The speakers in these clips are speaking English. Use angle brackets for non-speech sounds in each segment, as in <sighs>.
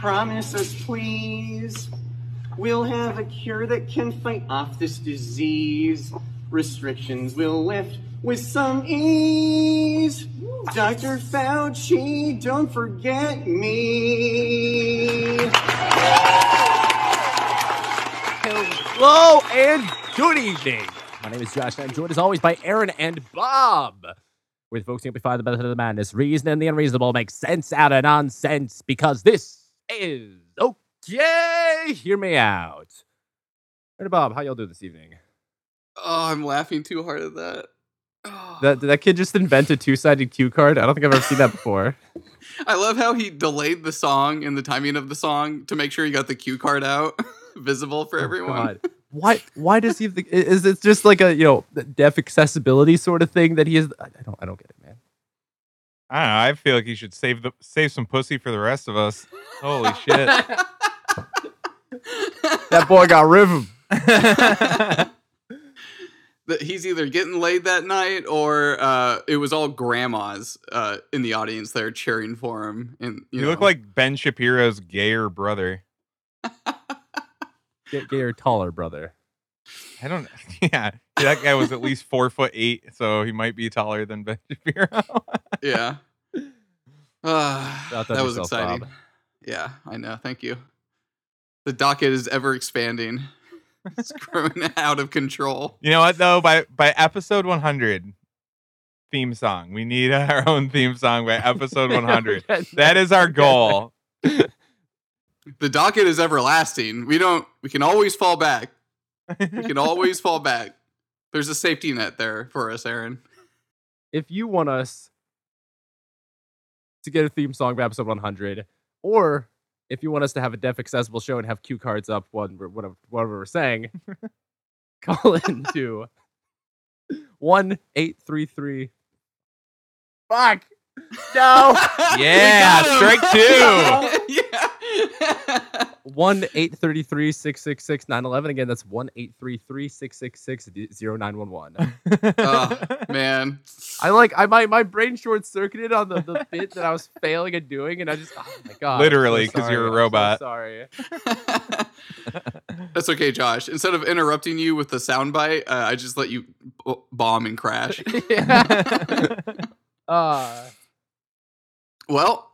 Promise us, please. We'll have a cure that can fight off this disease. Restrictions will lift with some ease. Dr. Fauci, don't forget me. Hello and good evening. My name is Josh, and I'm joined as always by Aaron and Bob. With folks amplify the method of the madness, reason and the unreasonable make sense out of nonsense because this is okay. Hear me out. And Bob, how y'all do this evening? Oh, I'm laughing too hard at that. Oh. That did that kid just invent a two-sided cue card? I don't think I've ever seen that before. <laughs> I love how he delayed the song and the timing of the song to make sure he got the cue card out <laughs> visible for Oh, everyone. God. Why? Why does he have the? Is it just like a you know deaf accessibility sort of thing that he is? I don't. I don't get it. I don't know. I feel like you should save the save some pussy for the rest of us. Holy shit! That boy got rhythm. <laughs> that he's either getting laid that night or uh, it was all grandmas uh, in the audience there cheering for him. And you, You look like Ben Shapiro's gayer brother. Get, get your taller brother. I don't. <laughs> Yeah, that guy was at least four foot eight, so he might be taller than Ben <laughs> Shapiro. yeah. <sighs> Uh, Shout that was exciting. Bob. Yeah, I know. Thank you. The docket is ever expanding. <laughs> It's growing out of control. you know what though? By by episode 100, theme song. We need our own theme song by episode 100. that is our goal. The docket is everlasting. We don't. We can always fall back. We can <laughs> always fall back. There's a safety net there for us, Aaron. if you want us to get a theme song for episode 100, or if you want us to have a deaf accessible show and have cue cards up when we're, whatever, whatever we're saying, <laughs> call in to 1 833. Fuck! No! <laughs> Yeah, strike two. yeah. 1 833 666 911. Again, that's 1 833 666 0911. <laughs> oh, <laughs> man. I like I my my brain short circuited on the, the bit that I was failing at doing, and I just oh my god, I'm so you're a sorry, I'm so robot. sorry. <laughs> That's okay, Josh. Instead of interrupting you with the soundbite, uh, I just let you b- bomb and crash. yeah. uh, well,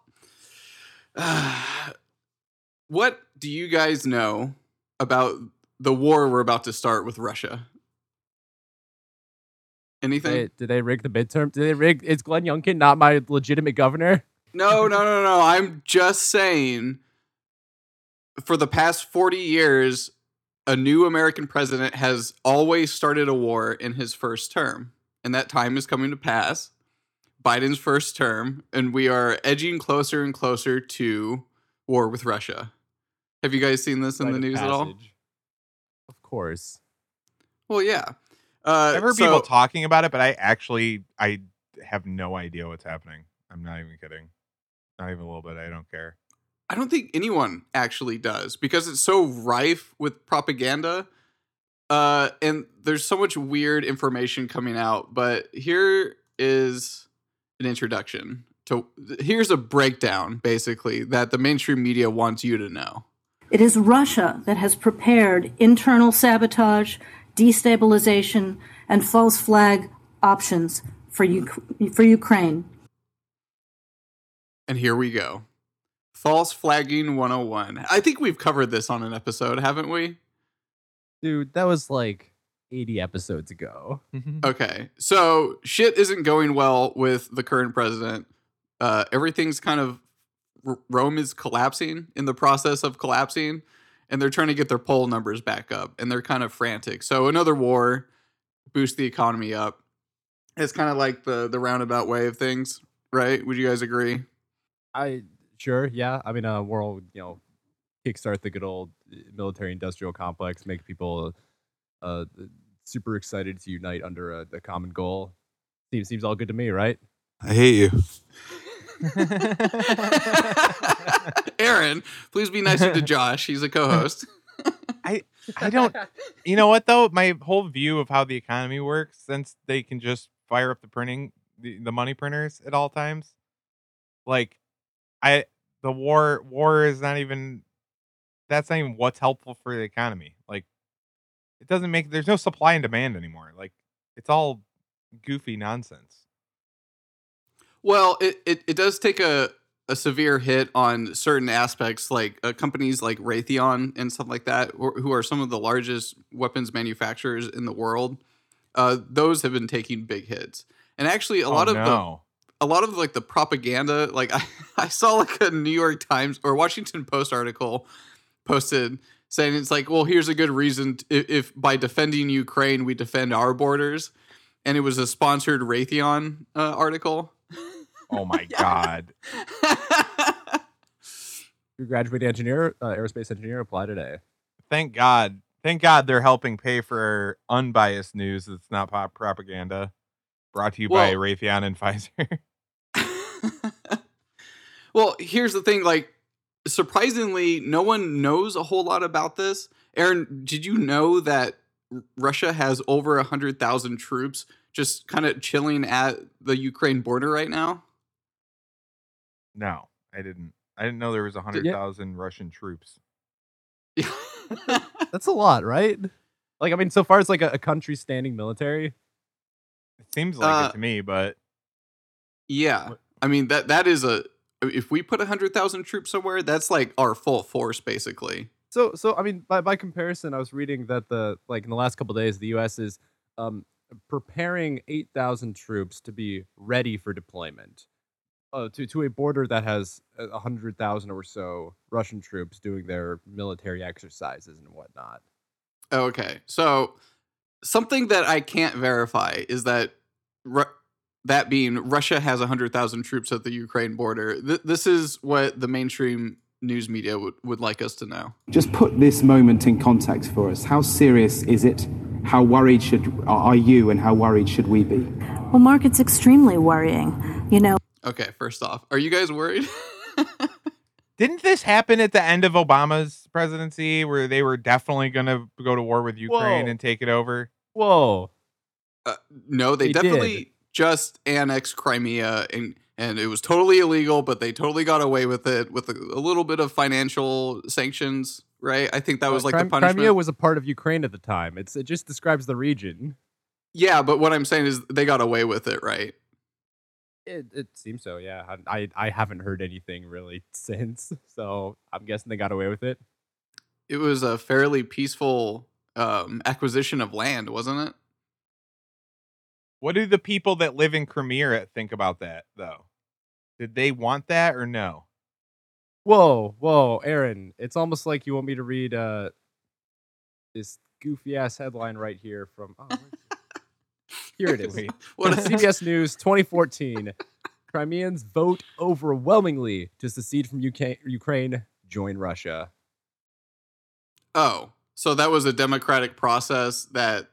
<sighs> what do you guys know about the war we're about to start with Russia? Anything? did, did they rig the midterm? Did they rig? Is Glenn Youngkin not my legitimate governor? No, no, no, no. I'm just saying for the past 40 years, a new American president has always started a war in his first term. And that time is coming to pass. Biden's first term, and we are edging closer and closer to war with Russia. Have you guys seen this in the news at all? Of course. Well, yeah. Uh, I've heard so- people talking about it, but I actually I have no idea what's happening. I'm not even kidding. Not even a little bit. I don't care. I don't think anyone actually does because it's so rife with propaganda. Uh, and there's so much weird information coming out. But here is an introduction to here's a breakdown basically that the mainstream media wants you to know. It is Russia that has prepared internal sabotage, destabilization, and false flag options for, Uk- for Ukraine. And here we go. False flagging 101. I think we've covered this on an episode, haven't we? Dude, that was like 80 episodes ago. Okay. So shit isn't going well with the current president. Uh, everything's kind of R- Rome is collapsing in the process of collapsing, and they're trying to get their poll numbers back up, and they're kind of frantic. So another war boost the economy up. It's kind of like the the roundabout way of things, right? Would you guys agree? I sure, yeah. I mean, uh, world, you know, kickstart the good old military industrial complex, make people uh, super excited to unite under a, a common goal. Seems seems all good to me, right? I hate you. <laughs> Aaron, please be nicer to Josh. He's a co-host. I I don't. You know what though? My whole view of how the economy works, since they can just fire up the printing, the, the money printers at all times, like I the war war is not even. That's not even what's helpful for the economy. Like it doesn't make. There's no supply and demand anymore. Like it's all goofy nonsense. Well, it, it, it does take a, a severe hit on certain aspects, like uh, companies like Raytheon and stuff like that, or, who are some of the largest weapons manufacturers in the world. Uh, those have been taking big hits, and actually, a lot oh, of the a lot of like the propaganda like <laughs> I, I saw like a new york times or washington post article posted saying it's like well here's a good reason t- if, if by defending ukraine we defend our borders. And it was a sponsored raytheon uh, article Oh <laughs> my god. Your graduate engineer, uh, aerospace engineer, apply today. Thank God. Thank God they're helping pay for unbiased news that's not pop propaganda. Brought to you by Well- Raytheon and <laughs> Pfizer. well here's the thing like surprisingly no one knows a whole lot about this aaron did you know that russia has over 100000 troops just kind of chilling at the ukraine border right now no, I didn't. I didn't know there was a hundred thousand Russian troops. <laughs> That's a lot, right? Like, I mean, so far it's like a, a country standing military. It seems like Uh, it to me, but Yeah, I mean that that is a if we put a hundred thousand troops somewhere, that's like our full force basically. So, so I mean, by, by comparison, I was reading that the like in the last couple days, the U.S. is um, preparing eight thousand troops to be ready for deployment uh, to to a border that has a hundred thousand or so Russian troops doing their military exercises and whatnot. Okay, so something that I can't verify is that Ru- that being Russia has a hundred thousand troops at the Ukraine border. Th- this is what the mainstream news media would, would like us to know. Just put this moment in context for us. How serious is it? How worried should are you, and how worried should we be? Well, Mark, it's extremely worrying. You know, Okay, first off, are you guys worried? <laughs> didn't this happen at the end of Obama's presidency where they were definitely going to go to war with Ukraine Whoa. and take it over? Whoa! Uh, no, they, They definitely did. just annexed Crimea, and and it was totally illegal, but they totally got away with it with a, a little bit of financial sanctions, right? I think that was like Crim- the punishment. Crimea was a part of Ukraine at the time. It's it just describes the region. yeah, but what I'm saying is they got away with it, right? It, it seems so, yeah. I, I I haven't heard anything really <laughs> since, so I'm guessing they got away with it. It was a fairly peaceful um, acquisition of land, wasn't it? What do the people that live in Crimea think about that, though? Did they want that or no? Whoa, whoa, Aaron! It's almost like you want me to read uh this goofy ass headline right here from. Oh, where's it? <laughs> here it <laughs> is. What CBS News 2014. Crimeans vote overwhelmingly to secede from UK, Ukraine, join Russia. Oh, so that was a democratic process that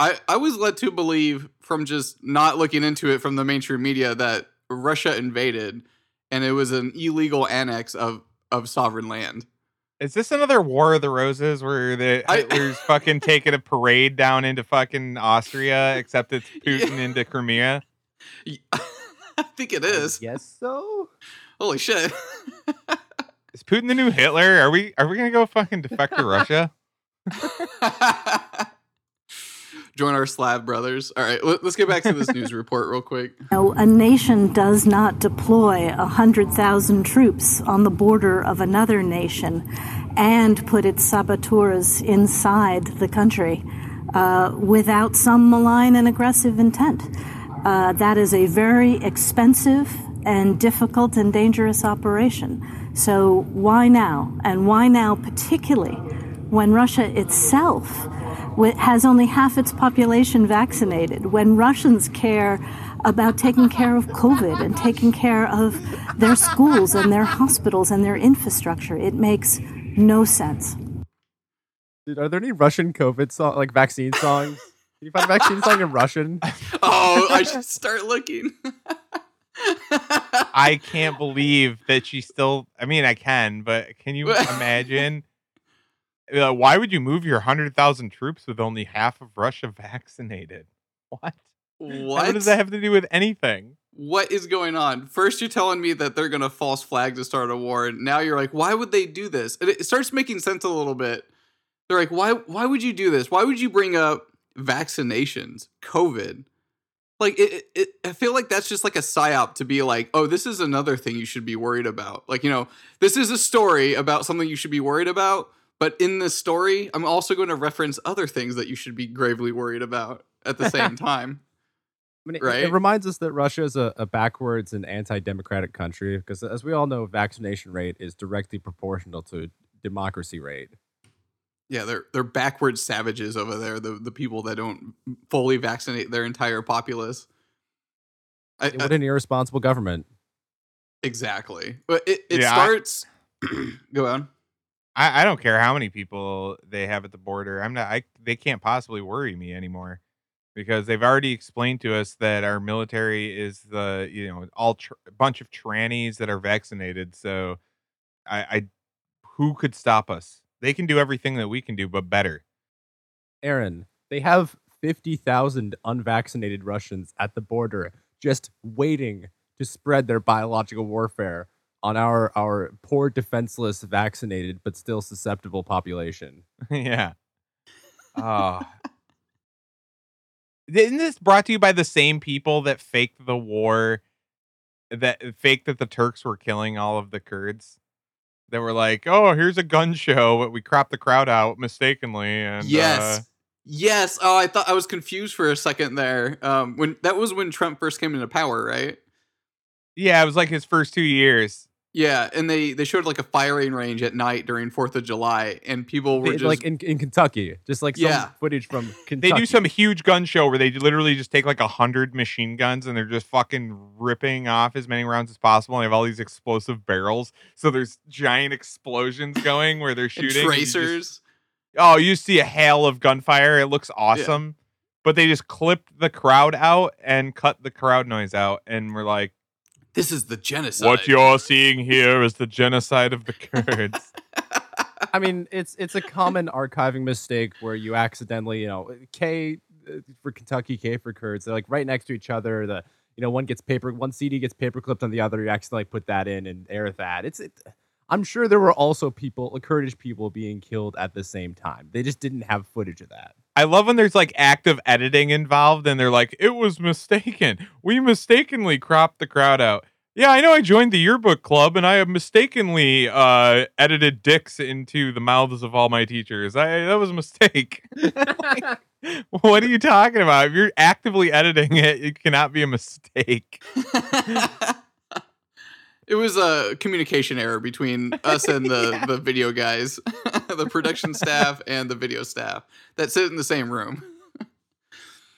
I I was led to believe from just not looking into it from the mainstream media that Russia invaded and it was an illegal annex of of sovereign land. Is this another War of the Roses where the I- Hitler's fucking taking a parade down into fucking Austria, except it's <laughs> Putin into Crimea? <laughs> I think it is. Yes, so. Holy shit. <laughs> Is Putin the new Hitler? Are we are we gonna go fucking defect to Russia? Join our Slav brothers. All right, let, us get back to this news report real quick. <laughs> No, a nation does not deploy 100,000 troops on the border of another nation and put its saboteurs inside the country uh, without some malign and aggressive intent. Uh, that is a very expensive and difficult and dangerous operation. So, why now? And why now, particularly when Russia itself has only half its population vaccinated. When Russians care about taking care of COVID and taking care of their schools and their hospitals and their infrastructure, it makes no sense. Dude, are there any Russian COVID song like vaccine songs? Can you find a vaccine song in Russian? <laughs> Oh, I should start looking. I can't believe that she still. I mean, I can, but can you <laughs> imagine? Uh, why would you move your hundred thousand troops with only half of Russia <laughs> vaccinated? What? what? Does that have to do with anything? what is going on? First, you're telling me that they're gonna false flag to start a war, and now you're like, why would they do this? And it starts making sense a little bit. They're like, why? Why would you do this? Why would you bring up vaccinations, COVID? Like, it, it- I feel like that's just like a psyop to be like, oh, this is another thing you should be worried about. Like, you know, this is a story about something you should be worried about. But in this story, I'm also going to reference other things that you should be gravely worried about at the same <laughs> time. I mean, it- Right? it reminds us that Russia is a, a backwards and anti-democratic country because, as we all know, vaccination rate is directly proportional to democracy rate. Yeah, they're they're backward savages over there. The the people that don't fully vaccinate their entire populace. I, What I- an irresponsible government. exactly. But it, it Yeah, starts. <clears throat> go on. I, I don't care how many people they have at the border. I'm not. I they can't possibly worry me anymore because they've already explained to us that our military is the you know all tr- bunch of trannies that are vaccinated. So I, I who could stop us? They can do everything that we can do, but better. Aaron, they have 50,000 unvaccinated Russians at the border just waiting to spread their biological warfare on our, our poor, defenseless, vaccinated, but still susceptible population. <laughs> yeah. Oh. <laughs> Isn't this brought to you by the same people that faked the war that faked that the Turks were killing all of the Kurds? That were like, oh, here's a gun show, but we cropped the crowd out mistakenly. And yes. uh, Yes. Oh, I thought I was confused for a second there. Um, when that was when Trump first came into power, right? yeah, it was like his first two years. Yeah, and they they showed like a firing range at night during Fourth of July, and people were They- just like in, in Kentucky, just like some Yeah. footage from Kentucky. <laughs> They do some huge gun show where they literally just take like a hundred machine guns and they're just fucking ripping off as many rounds as possible. And they have all these explosive barrels, so there's giant explosions going where they're <laughs> shooting. and you just- tracers. oh, you see a hail of gunfire. It looks awesome, but they just clipped the crowd out and cut the crowd noise out, and we're like, This is the genocide. "What you're seeing here is the genocide of the <laughs> Kurds." I mean, it's it's a common archiving mistake where you accidentally, you know, K uh, for Kentucky, K for Kurds. They're like right next to each other. The you know one gets paper, one CD gets paper clipped on the other. You accidentally put that in and air that. It's it. I'm sure there were also people, Kurdish people, being killed at the same time. They just didn't have footage of that. I love when there's like active editing involved and they're like, it was mistaken. We mistakenly cropped the crowd out. Yeah, I know I joined the yearbook club and I have mistakenly uh, edited dicks into the mouths of all my teachers. I that was a mistake. <laughs> Like, what are you talking about? If you're actively editing it, it cannot be a mistake. <laughs> it was a communication error between us and the, <laughs> the video guys, <laughs> the production staff and the video staff that sit in the same room.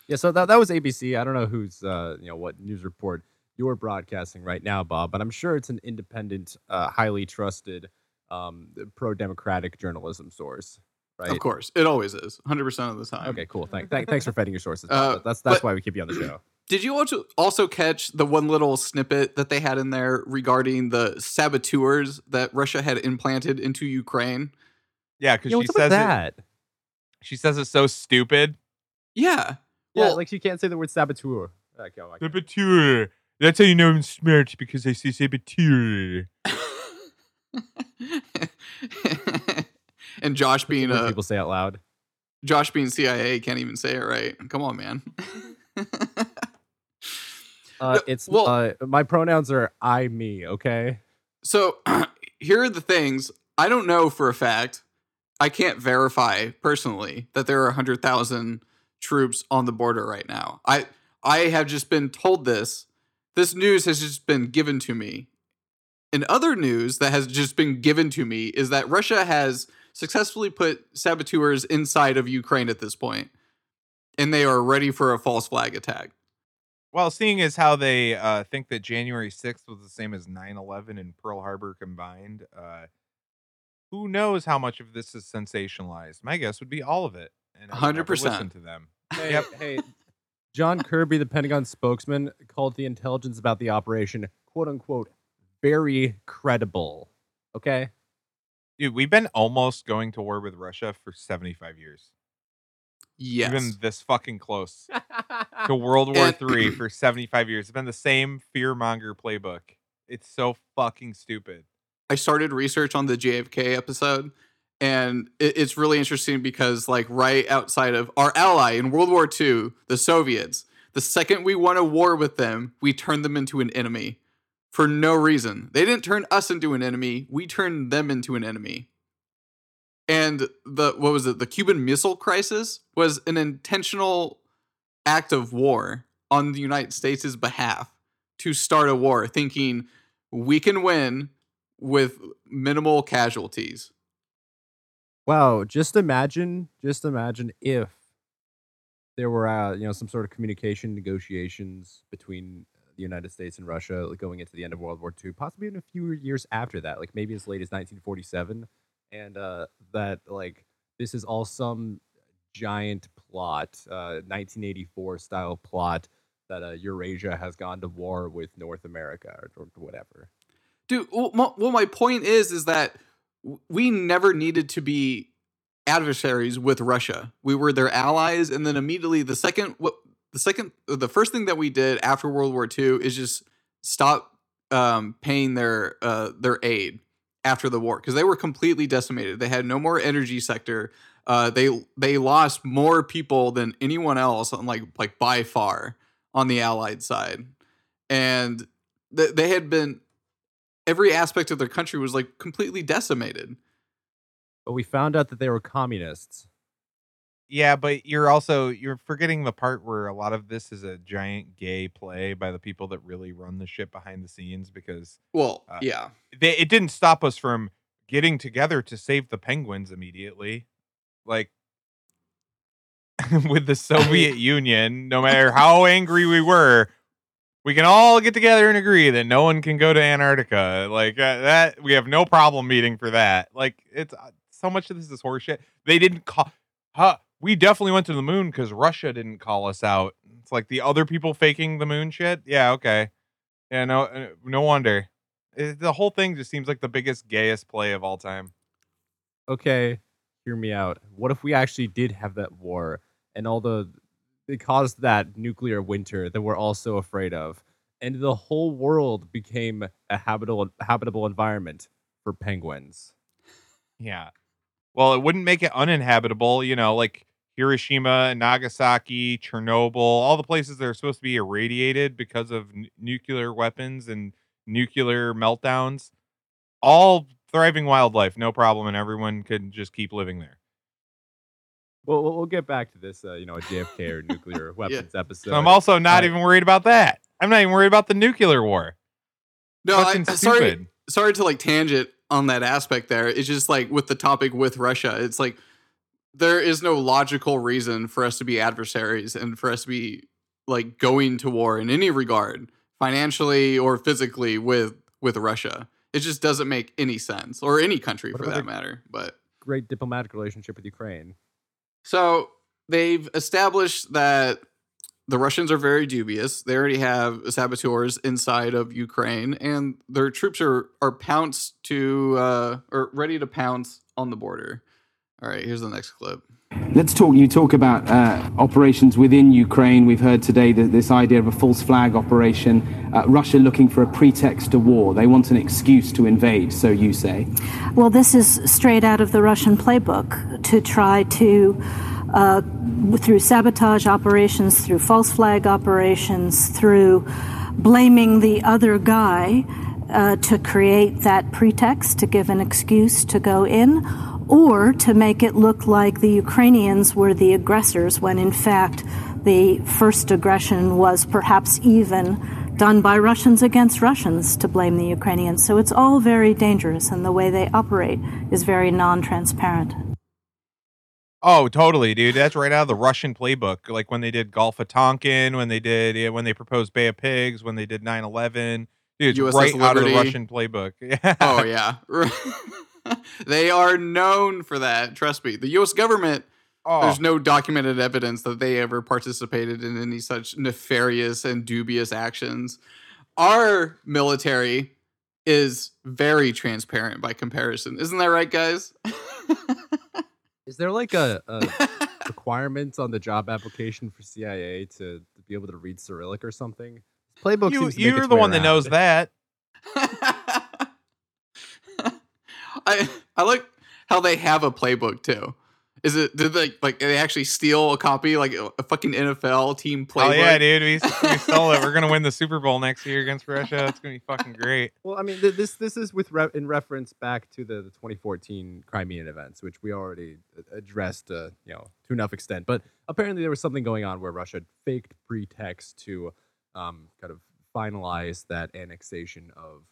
Yeah, so that, that was ABC. I don't know who's uh, you know what news report you're broadcasting right now, Bob, but I'm sure it's an independent, uh, highly trusted, um, pro-democratic journalism source, right? Of course, it always is, hundred percent of the time. Okay, cool. Thank, thank, thanks for vetting your sources. Uh, that's that's but- why we keep you on the show. Did you also also catch the one little snippet that they had in there regarding the saboteurs that Russia had implanted into Ukraine? Yeah, because Yeah, she what's up with says it, that? she says it's so stupid. Yeah. Yeah, Well, like she can't say the word saboteur. Uh, okay, oh, Saboteur. That's how you know I'm smart because I say saboteur. <laughs> and Josh being What a people say out loud. Josh being CIA can't even say it right. Come on, man. <laughs> Uh, No, it's well- uh, my pronouns are I me. Okay. So <clears throat> here are the things I don't know for a fact. I can't verify personally that there are 100,000 troops on the border right now. I I have just been told this. This news has just been given to me. And other news that has just been given to me is that Russia has successfully put saboteurs inside of Ukraine at this point, and they are ready for a false flag attack. Well, seeing as how they uh, think that January 6th was the same as 9 11 and Pearl Harbor combined, uh, who knows how much of this is sensationalized? My guess would be all of it. And I would never 100%. Listen to them. Hey, Yep. hey, John Kirby, the Pentagon spokesman, called the intelligence about the operation "quote unquote" very credible. Okay, Dude, we've been almost going to war with Russia for 75 years. Yes. Even this fucking close <laughs> to World War Three for 75 years. It's been the same fearmonger playbook. It's so fucking stupid. I started research on the JFK episode, and it, it's really interesting because, like, right outside of our ally in World War II, the Soviets, the second we won a war with them, we turned them into an enemy for no reason. They didn't turn us into an enemy; we turned them into an enemy. And the what was it? The Cuban Missile Crisis was an intentional act of war on the United States' behalf to start a war, thinking we can win with minimal casualties. Wow, just imagine, just imagine if there were, uh, you know, some sort of communication negotiations between the United States and Russia like, going into the end of World War II, possibly in a few years after that, like maybe as late as 1947, and uh, that like this is all some giant plot, uh, 1984 style plot that uh, Eurasia has gone to war with North America or, or whatever. Dude, well, my, well, my point is, is that we never needed to be adversaries with Russia. We were their allies, and then immediately the second, the second, the first thing that we did after World War II is just stop um, paying their uh, their aid after the war because they were completely decimated. They had no more energy sector. Uh, they they lost more people than anyone else on like like by far on the Allied side, and th- they had been every aspect of their country was like completely decimated. But we found out that they were communists. Yeah, but you're also you're forgetting the part where a lot of this is a giant gay play by the people that really run the shit behind the scenes because Well, Uh, yeah. they, it didn't stop us from getting together to save the penguins immediately. Like <laughs> with the <laughs> Soviet Union, no matter how angry we were, we can all get together and agree that no one can go to Antarctica. Like uh, that, we have no problem meeting for that. Like it's uh, so much of this is horseshit. They didn't call. Huh, we definitely went to the moon because Russia didn't call us out. It's like the other people faking the moon shit. Yeah, okay. Yeah, no, uh, no wonder. It, the whole thing just seems like the biggest, gayest play of all time. okay, hear me out. What if we actually did have that war and all the it caused that nuclear winter that we're all so afraid of, and the whole world became a habitable habitable environment for penguins? Yeah. Well, it wouldn't make it uninhabitable, you know, like Hiroshima, Nagasaki, Chernobyl, all the places that are supposed to be irradiated because of n- nuclear weapons and nuclear meltdowns. All thriving wildlife, no problem, and everyone could just keep living there. Well, we'll, we'll get back to this, uh, you know, a JFK or <laughs> nuclear weapons episode. So I'm also not Uh, even worried about that. I'm not even worried about the nuclear war. No, I, Fucking sorry, stupid. sorry to like tangent on that aspect there. It's just like with the topic with Russia, it's like there is no logical reason for us to be adversaries and for us to be like going to war in any regard, financially or physically with with Russia. It just doesn't make any sense, or any country for that matter. But great diplomatic relationship with Ukraine. So they've established that the Russians are very dubious. They already have saboteurs inside of Ukraine, and their troops are are pounced to uh, or ready to pounce on the border. All right, here's the next clip. Let's talk. You talk about uh, operations within Ukraine. We've heard today that this idea of a false flag operation, uh, Russia looking for a pretext to war. They want an excuse to invade, so you say. Well, this is straight out of the Russian playbook to try to, uh, through sabotage operations, through false flag operations, through blaming the other guy, uh, to create that pretext, to give an excuse to go in, or to make it look like the Ukrainians were the aggressors when in fact the first aggression was perhaps even done by Russians against Russians to blame the Ukrainians. So it's all very dangerous, and the way they operate is very non transparent. Oh, totally, dude. That's right out of the Russian playbook. Like when they did Gulf of Tonkin, when they did yeah, when they proposed Bay of Pigs, when they did 9-11. Dude, it's USS right out of the Russian playbook. <laughs> Yeah. Oh yeah. <laughs> <laughs> they are known for that. Trust me. The US government Oh, There's no documented evidence that they ever participated in any such nefarious and dubious actions. Our military is very transparent by comparison. Isn't that right, guys? Is there like a, a <laughs> requirement on the job application for CIA to, to be able to read Cyrillic or something? Playbook you, seems to you're its the way one that knows that. <laughs> I I like how they have a playbook too. Is it did they like they actually steal a copy like a, a fucking NFL team playbook? Oh yeah, dude, we, we <laughs> stole it. We're gonna win the Super Bowl next year against Russia. It's gonna be fucking great. Well, I mean, th- this this is with re- in reference back to the, the 2014 Crimean events, which we already addressed, uh, you know, to enough extent. But apparently, there was something going on where Russia faked pretext to um, kind of finalize that annexation of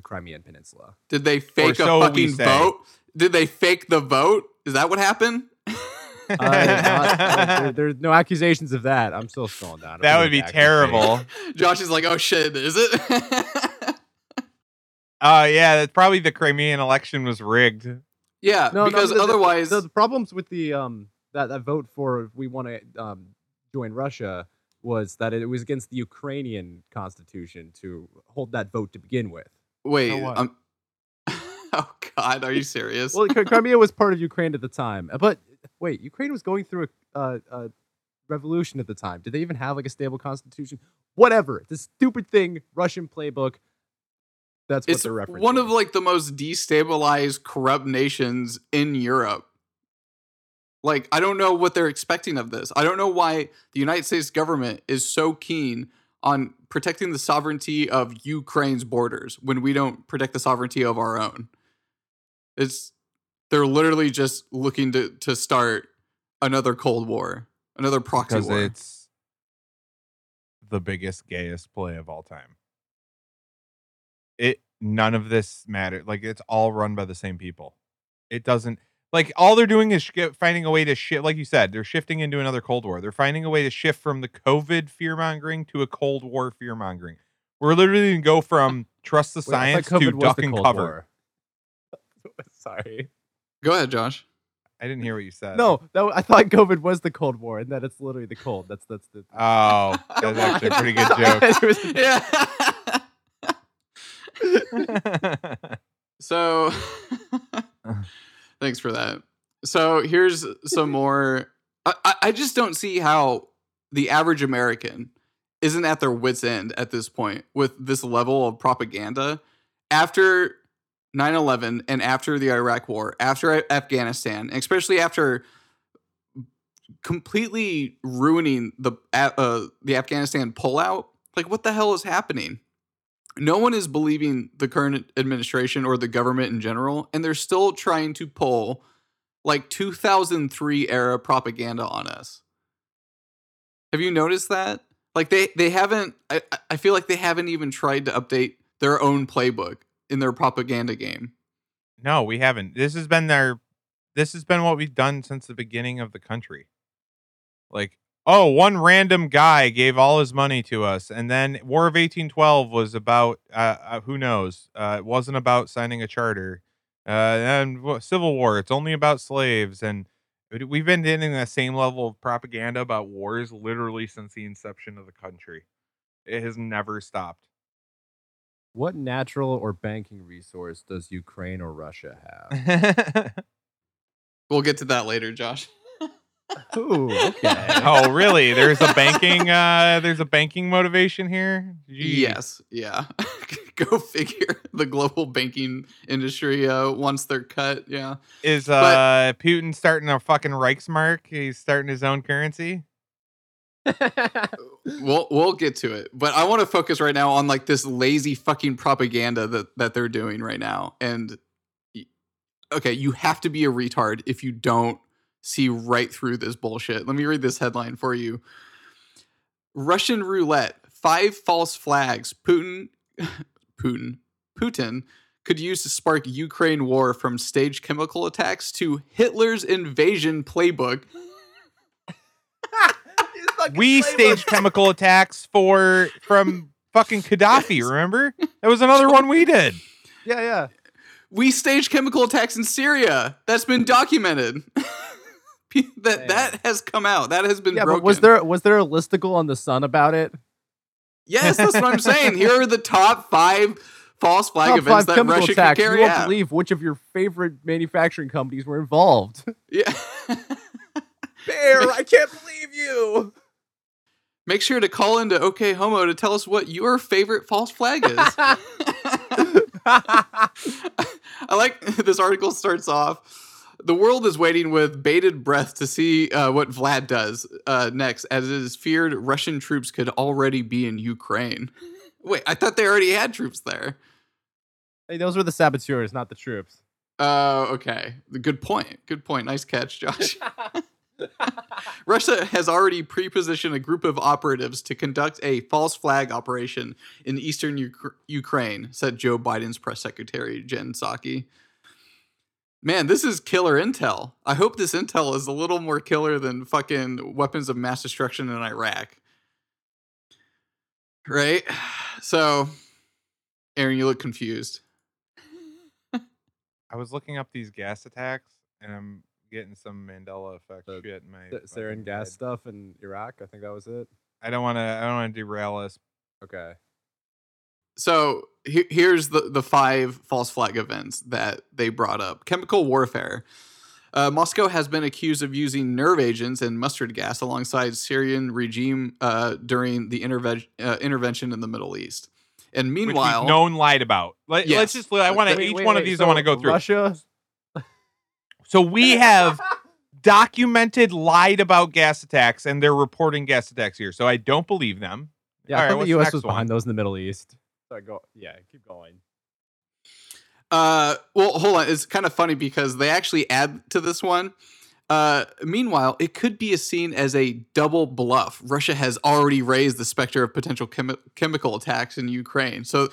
the Crimean Peninsula. Did they fake so a we fucking vote? Did they fake the vote? Is that what happened? Uh, not- there, there's no accusations of that. I'm still stalling down. that would be terrible. Josh is like, oh shit, is it? <laughs> Uh yeah, that's probably the Crimean election was rigged. yeah, No, no, because the- the- otherwise, the, the problems with the um that, that vote for if we want to um join Russia was that it was against the Ukrainian constitution to hold that vote to begin with. Wait, So um, <laughs> oh god, are you serious? Well, Crimea was part of Ukraine at the time, uh, but wait, Ukraine was going through a, uh, a revolution at the time. Did they even have like a stable constitution? Whatever, this stupid thing, Russian playbook. That's what it's they're referencing. one of like the most destabilized, corrupt nations in Europe. Like, I don't know what they're expecting of this. I don't know why the United States government is so keen on protecting the sovereignty of Ukraine's borders when we don't protect the sovereignty of our own. It's they're literally just looking to to start another Cold War, another proxy because war. it's the biggest gayest play of all time. It none of this matter. Like it's all run by the same people. It doesn't like all they're doing is sh- finding a way to shift. Like you said, they're shifting into another Cold War. They're finding a way to shift from the COVID fear mongering to a Cold War fear mongering. We're literally gonna go from trust the Wait, science to COVID duck and cover. War. <laughs> Sorry. Go ahead, Josh. I didn't hear what you said. No, that, w- I thought COVID was the Cold War, and that it's literally the cold. That's that's the. Oh, <laughs> that's actually a pretty good joke. Yeah. <laughs> So, thanks for that. So here's some <laughs> more. I, I- just don't see how the average American isn't at their wits' end at this point with this level of propaganda after 9/11 and after the Iraq War, after Afghanistan, especially after completely ruining the uh, the Afghanistan pullout. Like, what the hell is happening? No one is believing the current administration or the government in general, and they're still trying to pull like 2003 era propaganda on us. Have you noticed that? Like they they haven't. I I- feel like they haven't even tried to update their own playbook in their propaganda game. No, we haven't. This has been their this has been what we've done since the beginning of the country. Like, oh, one random guy gave all his money to us, and then War of 1812 was about uh, uh, who knows? Uh, it wasn't about signing a charter. Uh, and wha- Civil War, it's only about slaves, and we- we've been getting the same level of propaganda about wars literally since the inception of the country. It has never stopped. What natural or banking resource does Ukraine or Russia have? <laughs> We'll get to that later, Josh. Ooh, okay. <laughs> oh, really? There's a banking uh there's a banking motivation here? Jeez. Yes, yeah. <laughs> Go figure. The global banking industry uh, wants their cut. Yeah. Is But- uh Putin starting a fucking Reichsmark? He's starting his own currency? <laughs> we'll we'll get to it but i want to focus right now on like this lazy fucking propaganda that that they're doing right now and okay you have to be a retard if you don't see right through this bullshit let me read this headline for you russian roulette five false flags Putin, <laughs> Putin, Putin could use to spark Ukraine war from staged chemical attacks to Hitler's invasion playbook. <laughs> we staged chemical attacks for from fucking Gaddafi. Remember? That was another one we did. Yeah, yeah. We staged chemical attacks in Syria. That's been documented. <laughs> <laughs> that that has come out. That has been Yeah, broken. but was there was there a listicle on the Sun about it? Yes, <laughs> that's what I'm saying. Here are the top five false flag Top events five that Russia attacks. could carry you won't out. believe which of your favorite manufacturing companies were involved. <laughs> yeah. Bear, I can't believe you. Make sure to call into OK Homo to tell us what your favorite false flag is. I like this article starts off. The world is waiting with bated breath to see uh, what Vlad does uh, next, as it is feared Russian troops could already be in Ukraine. Wait, I thought they already had troops there. hey, those were the saboteurs, not the troops. Oh, okay. Good point. Good point. Nice catch, Josh. <laughs> Russia has already pre-positioned a group of operatives to conduct a false flag operation in eastern Uk- Ukraine, said Joe Biden's press secretary Jen Psaki. Man, this is killer intel. I hope this intel is a little more killer than fucking weapons of mass destruction in Iraq. Right? <sighs> So, Aaron, you look confused. I was looking up these gas attacks, and I'm getting some Mandela effect The- shit in my The sarin gas head. stuff in Iraq. I think that was it. I don't want to. I don't want to derail us. Okay. So he- here's the, the five false flag events that they brought up. Chemical warfare. Uh, Moscow has been accused of using nerve agents and mustard gas alongside Syrian regime uh, during the interve- uh, intervention in the Middle East. And Which meanwhile, known lied about. Let, Yes. us just. I want to each wait, one of wait, these. I want to go through. Russia. So we have documented lied about gas attacks, and they're reporting gas attacks here. So I don't believe them. Yeah, All I right, the the U.S. next was one? behind those in the Middle East. So I go. Yeah, keep going. Uh, well, hold on. It's kind of funny because they actually add to this one. Uh, meanwhile, it could be seen as a double bluff. Russia has already raised the specter of potential chemi- chemical attacks in Ukraine. So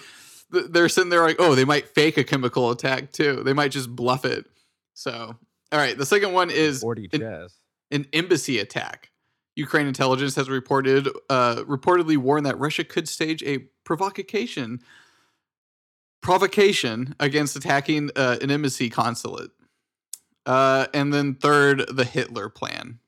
th- they're sitting there like, oh, they might fake a chemical attack too. They might just bluff it. So, all right. The second one is an, an embassy attack. Ukraine intelligence has reported uh, reportedly warned that Russia could stage a provocation provocation against attacking uh, an embassy consulate. Uh, and then third, the Hitler plan.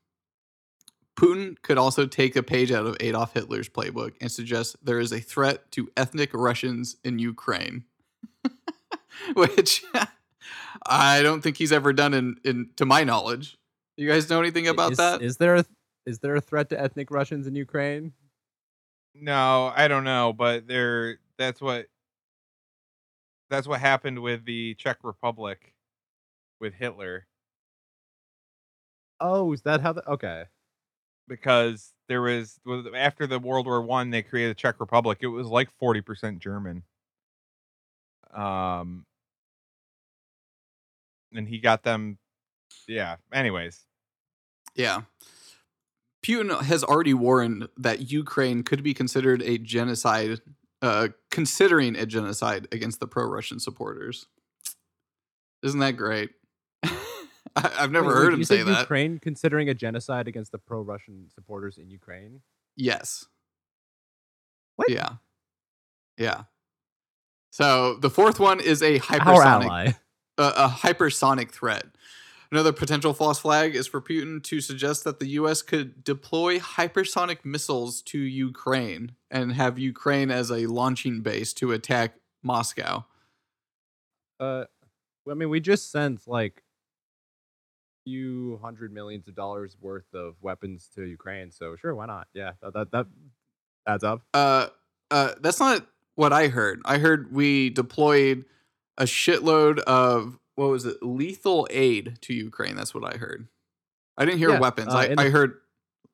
Putin could also take a page out of Adolf Hitler's playbook and suggest there is a threat to ethnic Russians in Ukraine, <laughs> which <laughs> I don't think he's ever done in, in to my knowledge. You guys know anything about is, that? Is there a is there a threat to ethnic Russians in Ukraine? No, I don't know, but there. That's what. That's what happened with the Czech Republic, with Hitler, Oh, is that how? The, okay. because there was was- after the World War One, they created the Czech Republic. It was like forty percent German. Um, and he got them. Yeah. Anyways, Yeah. Putin has already warned that Ukraine could be considered a genocide, uh, considering a genocide against the pro Russian supporters. Isn't that great? <laughs> I, I've never Wait, heard wait, him you say that. Ukraine considering a genocide against the pro-Russian supporters in Ukraine. Yes. What? Yeah. Yeah. So the fourth one is a Our hypersonic ally. a, a hypersonic threat. Another potential false flag is for Putin to suggest that the U.S. could deploy hypersonic missiles to Ukraine and have Ukraine as a launching base to attack Moscow. Uh, I mean, we just sent like few hundred millions of dollars worth of weapons to Ukraine, so sure, why not? Yeah, that that, that adds up. Uh, uh, that's not what I heard. I heard we deployed a shitload of what was it, lethal aid to Ukraine. That's what I heard. I didn't hear Yeah, weapons. uh, I, I heard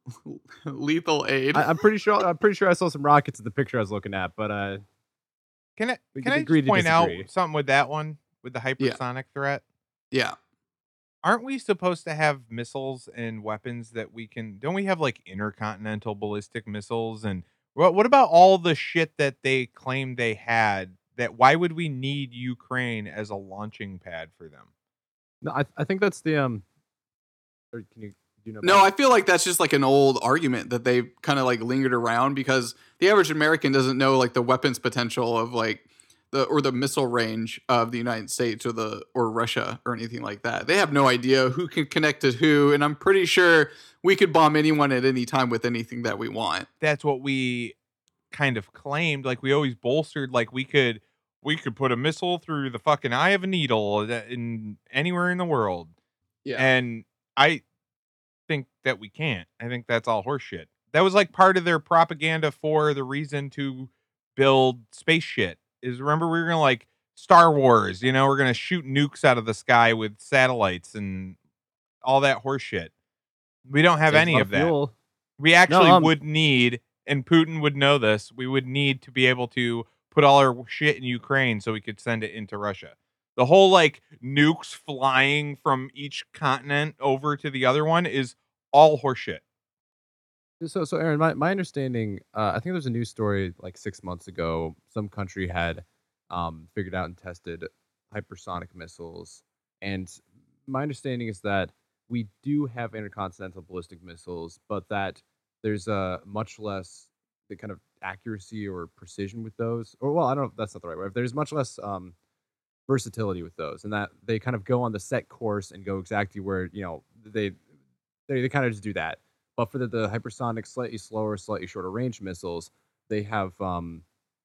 <laughs> lethal aid. I, I'm pretty sure. <laughs> I'm pretty sure I saw some rockets in the picture I was looking at, but uh, can I can can I just point out something with that one with the hypersonic threat? yeah. aren't we supposed to have missiles and weapons that we can don't we have like intercontinental ballistic missiles and What what about all the shit that they claimed they had? That why would we need Ukraine as a launching pad for them? No, I I think that's the um. Or can you do you know? No, I feel like that's just like an old argument that they've kind of like lingered around because the average American doesn't know like the weapons potential of like the or the missile range of the United States or the or Russia or anything like that. They have no idea who can connect to who, and I'm pretty sure we could bomb anyone at any time with anything that we want. That's what we kind of claimed. Like we always bolstered. Like we could we could put a missile through the fucking eye of a needle in anywhere in the world. Yeah. And I think that we can't. I think that's all horseshit. That was like part of their propaganda for the reason to build space shit. Is remember we were gonna like Star Wars, you know, we're gonna shoot nukes out of the sky with satellites and all that horseshit. We don't have a any of that. We actually um, would need, and Putin would know this, we would need to be able to put all our shit in Ukraine so we could send it into Russia. The whole like nukes flying from each continent over to the other one is all horseshit. So, so Aaron, my, my understanding, uh, I think there's a news story like six months ago. Some country had um, figured out and tested hypersonic missiles, and my understanding is that we do have intercontinental ballistic missiles, but that there's a much less the kind of accuracy or precision with those. Or well, I don't know. if That's not the right word. There's much less um, versatility with those, and that they kind of go on the set course and go exactly where you know they they, they kind of just do that. But for the, the hypersonic, slightly slower, slightly shorter range missiles, they have um,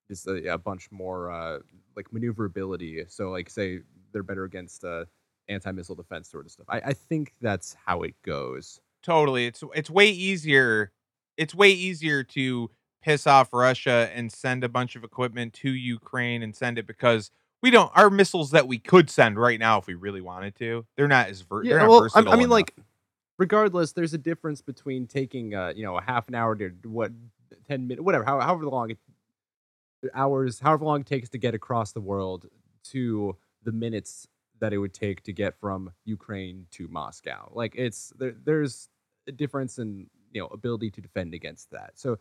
just a, a bunch more uh, like maneuverability. So, like, say they're better against uh, anti-missile defense sort of stuff. I, I think that's how it goes. Totally. It's it's way easier. It's way easier to piss off Russia and send a bunch of equipment to Ukraine and send it because we don't our missiles that we could send right now if we really wanted to. They're not as ver- not well, I, versatile I mean, enough. like, regardless, there's a difference between taking, uh, you know, a half an hour to what, ten minutes, whatever, how, however long it, hours, however long it takes to get across the world, to the minutes that it would take to get from Ukraine to Moscow. Like, it's there. There's a difference in you know ability to defend against that. So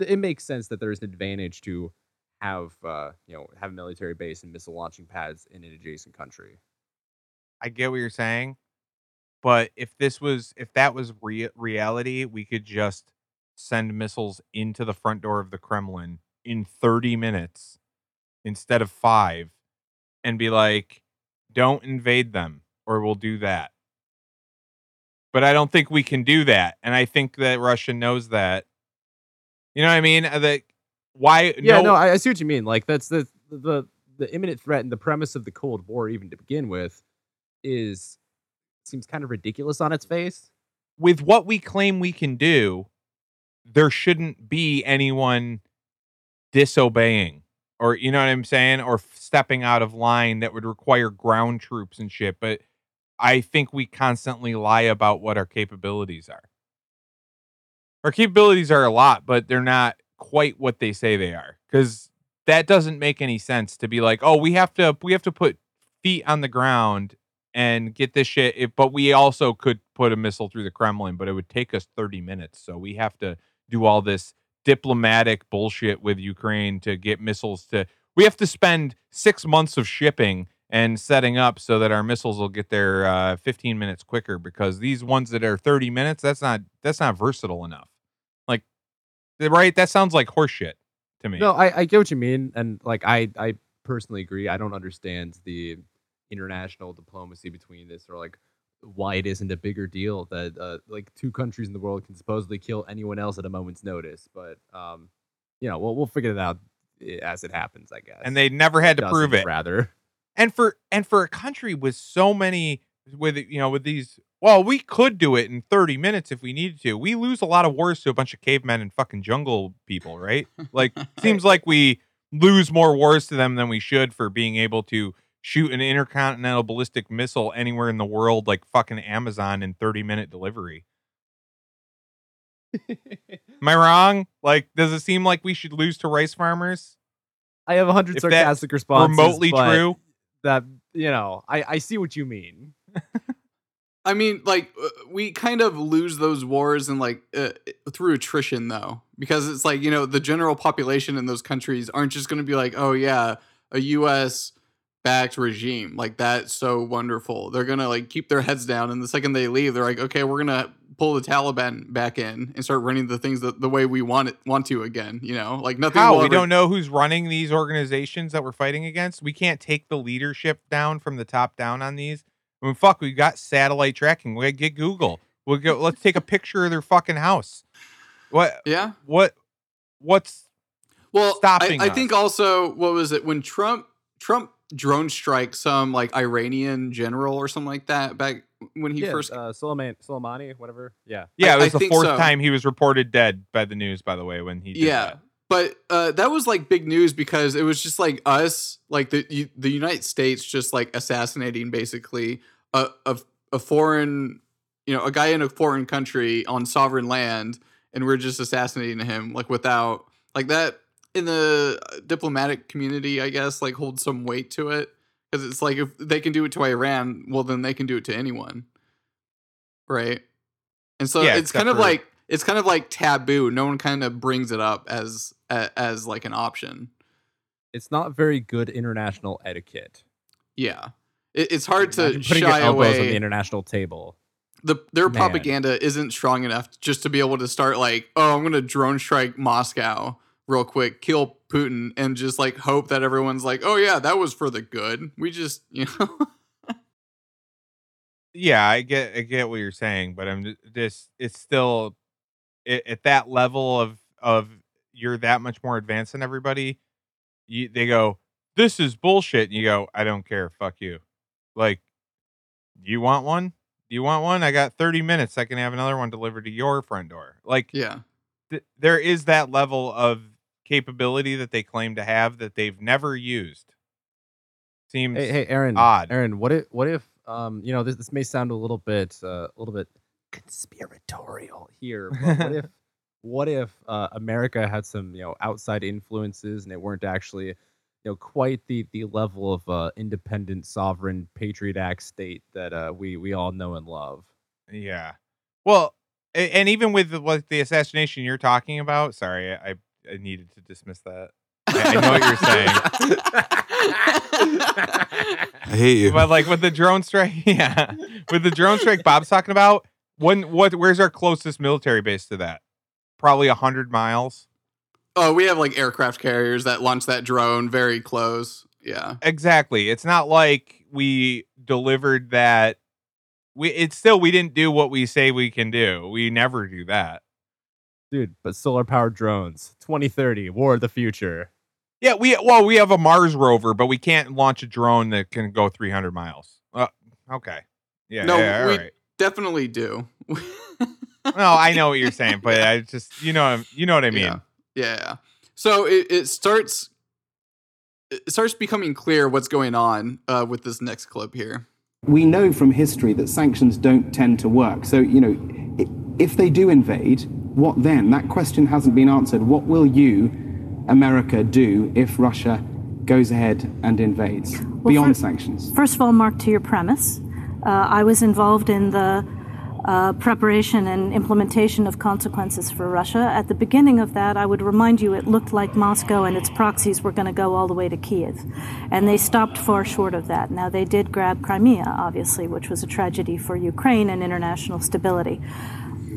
it makes sense that there's an advantage to have uh, you know have a military base and missile launching pads in an adjacent country. I get what you're saying, but if this was if that was rea- reality, we could just send missiles into the front door of the Kremlin in 30 minutes instead of 5 and be like don't invade them or we'll do that. But I don't think we can do that and I think that Russia knows that. You know what I mean? Uh, That why Yeah, no, I, I see what you mean. Like that's the the the imminent threat and the premise of the Cold War, even to begin with, is seems kind of ridiculous on its face. with what we claim we can do, there shouldn't be anyone disobeying or you know what I'm saying or stepping out of line that would require ground troops and shit, but I think we constantly lie about what our capabilities are. Our capabilities are a lot, but they're not quite what they say they are cuz that doesn't make any sense to be like, "Oh, we have to we have to put feet on the ground and get this shit. If, but we also could put a missile through the Kremlin, but it would take us 30 minutes. So we have to do all this diplomatic bullshit with Ukraine to get missiles to. We have to spend six months of shipping and setting up so that our missiles will get there uh, 15 minutes quicker because these ones that are 30 minutes, that's not that's not versatile enough. Like, right? That sounds like horseshit to me. No, I, I get what you mean, and like I I personally agree. I don't understand the international diplomacy between this, or like why it isn't a bigger deal that uh, like two countries in the world can supposedly kill anyone else at a moment's notice. But um, you know, we'll we'll figure it out eh, as it happens, I guess. and they never had to prove it. Rather, and for and for a country with so many with you know with these well we could do it in 30 minutes if we needed to. We lose a lot of wars to a bunch of cavemen and fucking jungle people right? <laughs> Like seems like we lose more wars to them than we should for being able to shoot an intercontinental ballistic missile anywhere in the world like fucking amazon in 30 minute delivery. Am i wrong? Like does it seem like we should lose to rice farmers? I have a hundred If that's sarcastic responses. remotely but true That you know, I I see what you mean. <laughs> I mean, like uh, we kind of lose those wars and like uh, through attrition though, because it's like you know the general population in those countries aren't just going to be like, oh yeah, a U.S. backed regime like that's so wonderful. They're gonna like keep their heads down, and the second they leave, they're like, okay, we're gonna pull the Taliban back in and start running the things that the way we want it want to again. You know, like nothing. How? We ever- don't know who's running these organizations that we're fighting against. We can't take the leadership down from the top down on these. I mean, fuck, we got satellite tracking. We get Google. We'll go. Let's take a picture of their fucking house. What? Yeah. What? What's? Well, stopping I, I think also what was it when Trump Trump drone strike some like Iranian general or something like that back when he yeah, first uh, Soleimani, Soleimani, whatever. Yeah. Yeah, I- it was I the fourth so. time he was reported dead by the news. By the way, when he did yeah. that. But uh, that was like big news because it was just like us, like the U- the United States, just like assassinating basically a, a a foreign, you know, a guy in a foreign country on sovereign land, and we're just assassinating him like without like that in the uh, diplomatic community, I guess, like holds some weight to it because it's like if they can do it to Iran, well, then they can do it to anyone, right? And so Yeah, it's kind of for- like it's kind of like taboo. No one kind of brings it up as as, as like an option. It's not very good international etiquette. Yeah, it, it's hard to Imagine putting your shy elbows on the international table. The their Man. propaganda isn't strong enough just to be able to start like, oh, I'm gonna drone strike Moscow real quick, kill Putin, and just like hope that everyone's like, oh yeah, that was for the good. We just <laughs> you know. yeah, I get I get what you're saying, but I'm ju- just it's still at, at that level of of you're that much more advanced than everybody. You they go, this is bullshit. And you go, I don't care. Fuck you. Like, do you want one? Do you want one? I got 30 minutes. I can have another one delivered to your front door. Like, yeah. th- there is that level of capability that they claim to have that they've never used. Seems Hey, hey, Aaron. odd. Aaron, what if what if um you know this this may sound a little bit uh, a little bit conspiratorial here, but what if <laughs> what if uh, America had some you know outside influences and it weren't actually you know quite the the level of uh, independent sovereign patriot act state that uh, we we all know and love. Yeah. Well, and even with the, like the assassination you're talking about, sorry, I, I needed to dismiss that. <laughs> I, I know what you're saying. <laughs> I hate you. But like with the drone strike, <laughs> yeah, with the drone strike Bob's talking about, when what? Where's our closest military base to that? Probably a hundred miles. Oh, we have like aircraft carriers that launch that drone very close. Yeah. Exactly. It's not like we delivered that. We it's still we didn't do what we say we can do. We never do that. Dude, but solar powered drones, 2030, war of the future. Yeah, we well we have a Mars rover, but we can't launch a drone that can go 300 miles. Uh, okay. Yeah. No, yeah, we- right. Definitely do. <laughs> No, I know what you're saying, but <laughs> I just you know you know what I mean. Yeah. Yeah. So it, it starts it starts becoming clear what's going on uh, with this next clip here. We know from history that sanctions don't tend to work. So, you know, if they do invade, what then? That question hasn't been answered. What will you, America, do if Russia goes ahead and invades beyond fir- sanctions? First of all, Mark, to your premise, uh, I was involved in the uh, preparation and implementation of consequences for Russia. At the beginning of that, I would remind you it looked like Moscow and its proxies were going to go all the way to Kiev. And they stopped far short of that. Now, they did grab Crimea, obviously, which was a tragedy for Ukraine and international stability.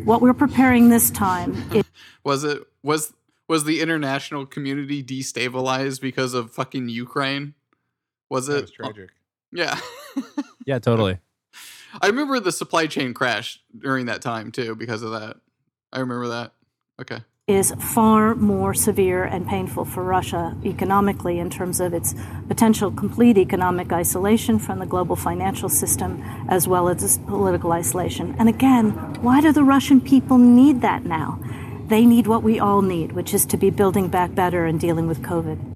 What we're preparing this time is Was it was was the international community destabilized because of fucking Ukraine? Was it? That was tragic. Oh, yeah. <laughs> Yeah, totally. I remember the supply chain crash during that time too because of that. I remember that. Okay. Is far more severe and painful for Russia economically in terms of its potential complete economic isolation from the global financial system as well as its political isolation. And again, why do the Russian people need that now? They need what we all need, which is to be building back better and dealing with COVID.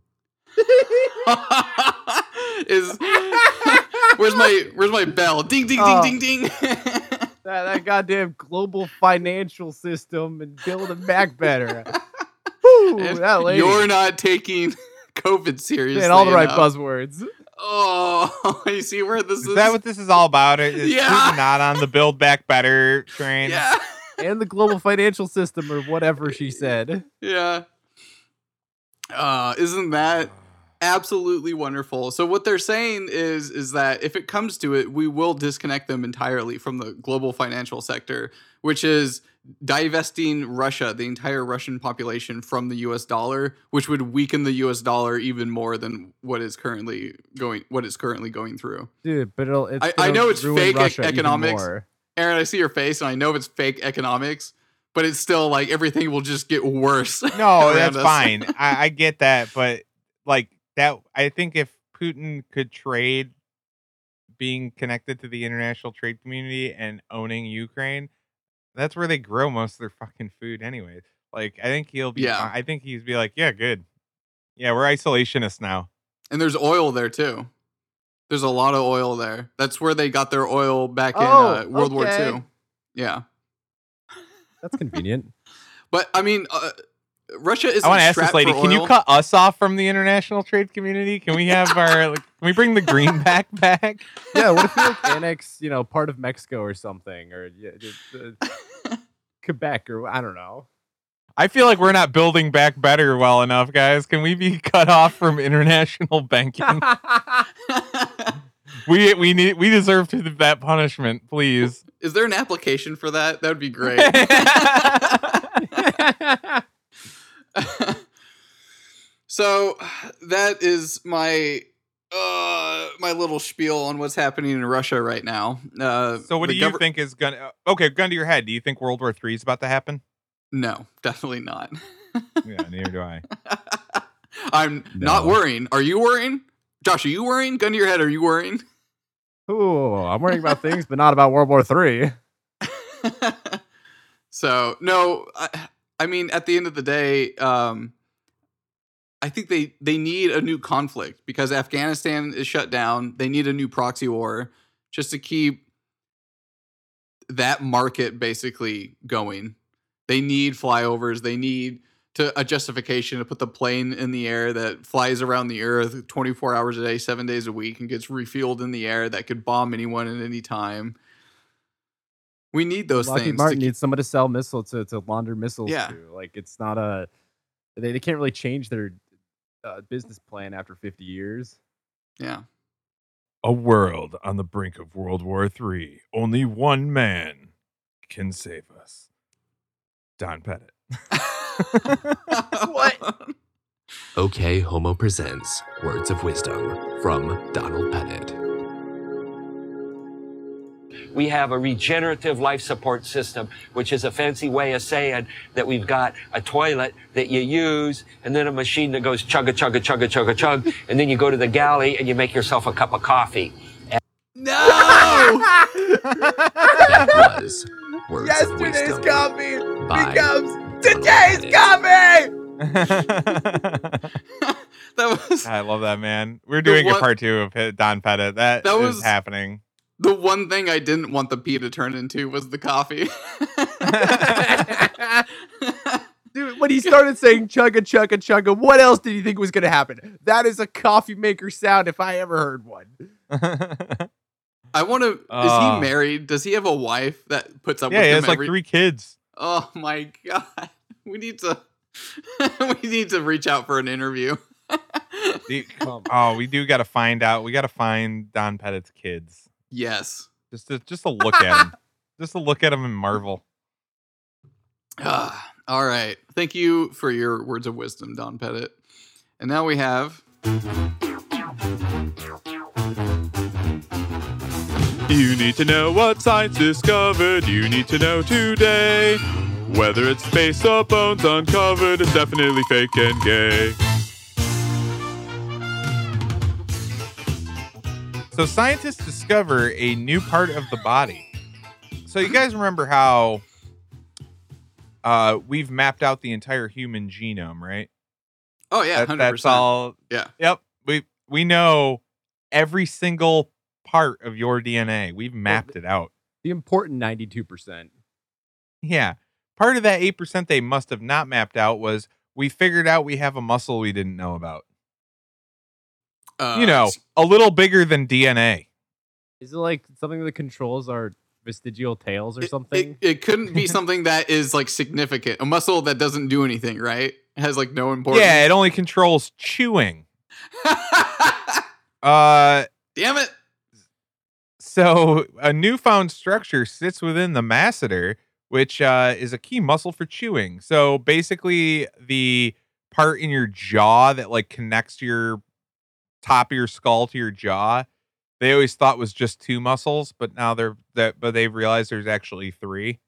<laughs> Is <laughs> where's my where's my bell? Ding ding ding Oh. ding ding. <laughs> that, that goddamn global financial system and building back better. <laughs> Woo, that lady. You're not taking <laughs> COVID seriously. saying all the right enough. buzzwords. Oh, <laughs> you see where this is? Is that what this is all about? Is Yeah. Not on the Build Back Better train? Yeah. and the global financial system or whatever she said. Yeah. Uh, isn't that absolutely wonderful? So what they're saying is is that if it comes to it, we will disconnect them entirely from the global financial sector, which is divesting Russia, the entire Russian population from the US dollar, which would weaken the US dollar even more than what is currently going what is currently going through. Dude, but it'll it's I- I know it's fake economics. Aaron, I see your face and I know it's fake economics, but it's still like everything will just get worse. No, <laughs> that's us. fine. I, I get that, but like that, I think if Putin could trade being connected to the international trade community and owning Ukraine, that's where they grow most of their fucking food, anyways. Like, I think he'll be. Yeah. I think he's be like, yeah, good. Yeah, we're isolationists now. And there's oil there too. There's a lot of oil there. That's where they got their oil back in Oh, uh, World War okay. II. Yeah, <laughs> That's convenient. but I mean, uh, Russia is. I want to ask this lady: Can you cut us off from the international trade community? Can we have our? <laughs> Like, can we bring the greenback back? yeah, what if we like <laughs> annex, you know, part of Mexico or something, or yeah, just, <laughs> uh, Quebec, or I don't know. I feel like we're not building back better well enough, guys. Can we be cut off from international banking? we we need we deserve to that punishment, please. is there an application for that? That would be great. <laughs> so that is my uh my little spiel on what's happening in Russia right now. Uh, so, what the do you gover- think is gonna? Okay, gun to your head. Do you think World War Three is about to happen? No, definitely not. Yeah, neither do I. <laughs> I'm not worrying. Are you worrying? Josh, are you worrying? Gun to your head, are you worrying? Ooh, I'm worrying about things, but not about World War Three. <laughs> so no, I, I mean at the end of the day, um, I think they they need a new conflict because Afghanistan is shut down. They need a new proxy war just to keep that market basically going. They need flyovers. They need to a justification to put the plane in the air that flies around the earth 24 hours a day, seven days a week, and gets refueled in the air that could bomb anyone at any time. We need those Lockheed things. Martin to, needs someone to sell missile to, to launder missiles Yeah. to. Like it's not a they, they can't really change their uh, business plan after 50 years. yeah. A world on the brink of World War Three. Only one man can save us. Don Pettit. <laughs> what? <laughs> OK Homo presents Words of Wisdom from Donald Pettit. We have a regenerative life support system, which is a fancy way of saying that we've got a toilet that you use and then a machine that goes chugga chugga chugga chugga chug, and then you go to the galley and you make yourself a cup of coffee. And- No! That was Words of Wisdom by Donald <laughs> Pettit. that was I love that man. We're doing one- a part two of Don Pettit. That, That is was- happening. The one thing I didn't want the pee to turn into was the coffee. <laughs> Dude, when he started saying chugga chugga chugga, what else did you think was gonna happen? That is a coffee maker sound if I ever heard one. <laughs> I want to. is Uh. he married? Does he have a wife that puts up yeah, with he him has like three kids. Oh my god! <laughs> We need to. we need to reach out for an interview. Oh, we do got to find out. We got to find Don Pettit's kids. Yes. Just to just to look at him. <laughs> Just to look at him and marvel. Ah, all right. Thank you for your words of wisdom, Don Pettit. And now we have. You need to know what science discovered. You need to know today. Whether it's space or bones uncovered, it's definitely fake and gay. So scientists discover a new part of the body. So you guys remember how uh, we've mapped out the entire human genome, right? Oh yeah, That- hundred that's all. Yeah. Yep. We we know every single part of your DNA. We've mapped it out. The important 92%. Yeah. Part of that 8% they must have not mapped out was we figured out we have a muscle we didn't know about. Uh, you know, a little bigger than DNA. Is it like something that controls our vestigial tails or it- something? It, it couldn't be <laughs> something that is like significant. A muscle that doesn't do anything, right? It has like no importance. Yeah, it only controls chewing. <laughs> Uh, Damn it. so a newfound structure sits within the masseter, which uh, is a key muscle for chewing. So basically, the part in your jaw that like connects to your top of your skull to your jaw, they always thought was just two muscles, but now they're that, but they've realized there's actually three.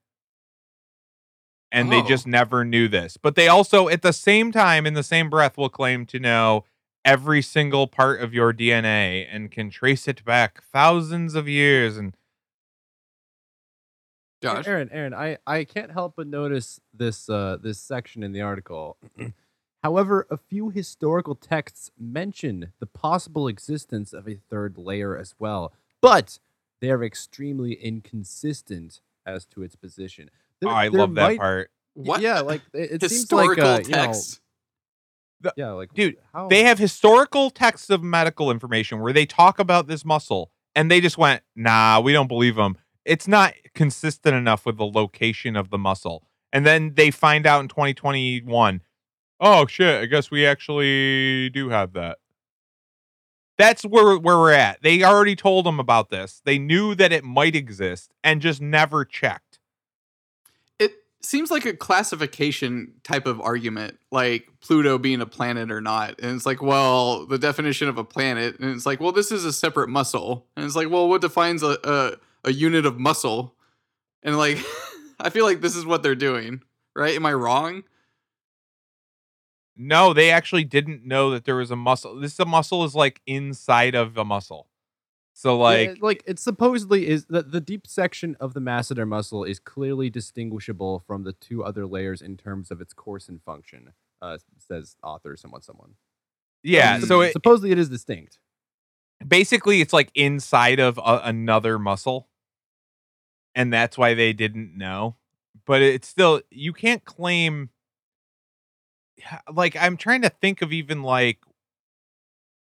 And they Oh. just never knew this. But they also, at the same time, in the same breath, will claim to know every single part of your DNA and can trace it back thousands of years. And Josh. Aaron, Aaron, I, I can't help but notice this uh, this section in the article. <clears throat> However, a few historical texts mention the possible existence of a third layer as well, but they are extremely inconsistent as to its position. There- oh, I there love that part. What? Yeah, like it, it seems like historical uh, you know, text. yeah, like Dude, how They have historical texts of medical information where they talk about this muscle and they just went, nah, we don't believe them. It's not consistent enough with the location of the muscle. And then they find out in 2021, oh shit, I guess we actually do have that. That's where where we're at. They already told them about this. They knew that it might exist and just never checked. It seems like a classification type of argument, like Pluto being a planet or not. And it's like, well, the definition of a planet, and it's like, well, this is a separate muscle. And it's like, well, what defines a a, a unit of muscle? And like, <laughs> I feel like this is what they're doing, right? Am I wrong? No, they actually didn't know that there was a muscle. This a muscle is like inside of a muscle. So Yeah, like like it supposedly is the, the deep section of the masseter muscle is clearly distinguishable from the two other layers in terms of its course and function. Uh, says author, someone, someone. yeah, Um, so it, supposedly it is distinct. basically it's like inside of a, another muscle. And that's why they didn't know. But it's still you can't claim like I'm trying to think of even like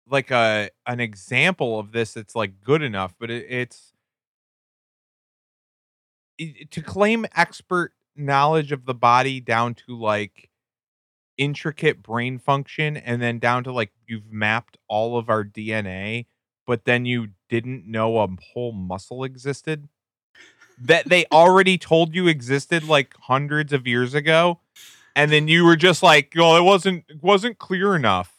like a an example of this that's like good enough, but it, it's it- to claim expert knowledge of the body down to like intricate brain function and then down to like you've mapped all of our DNA, but then you didn't know a whole muscle existed? That they <laughs> already told you existed like hundreds of years ago and then you were just like well it wasn't it wasn't clear enough.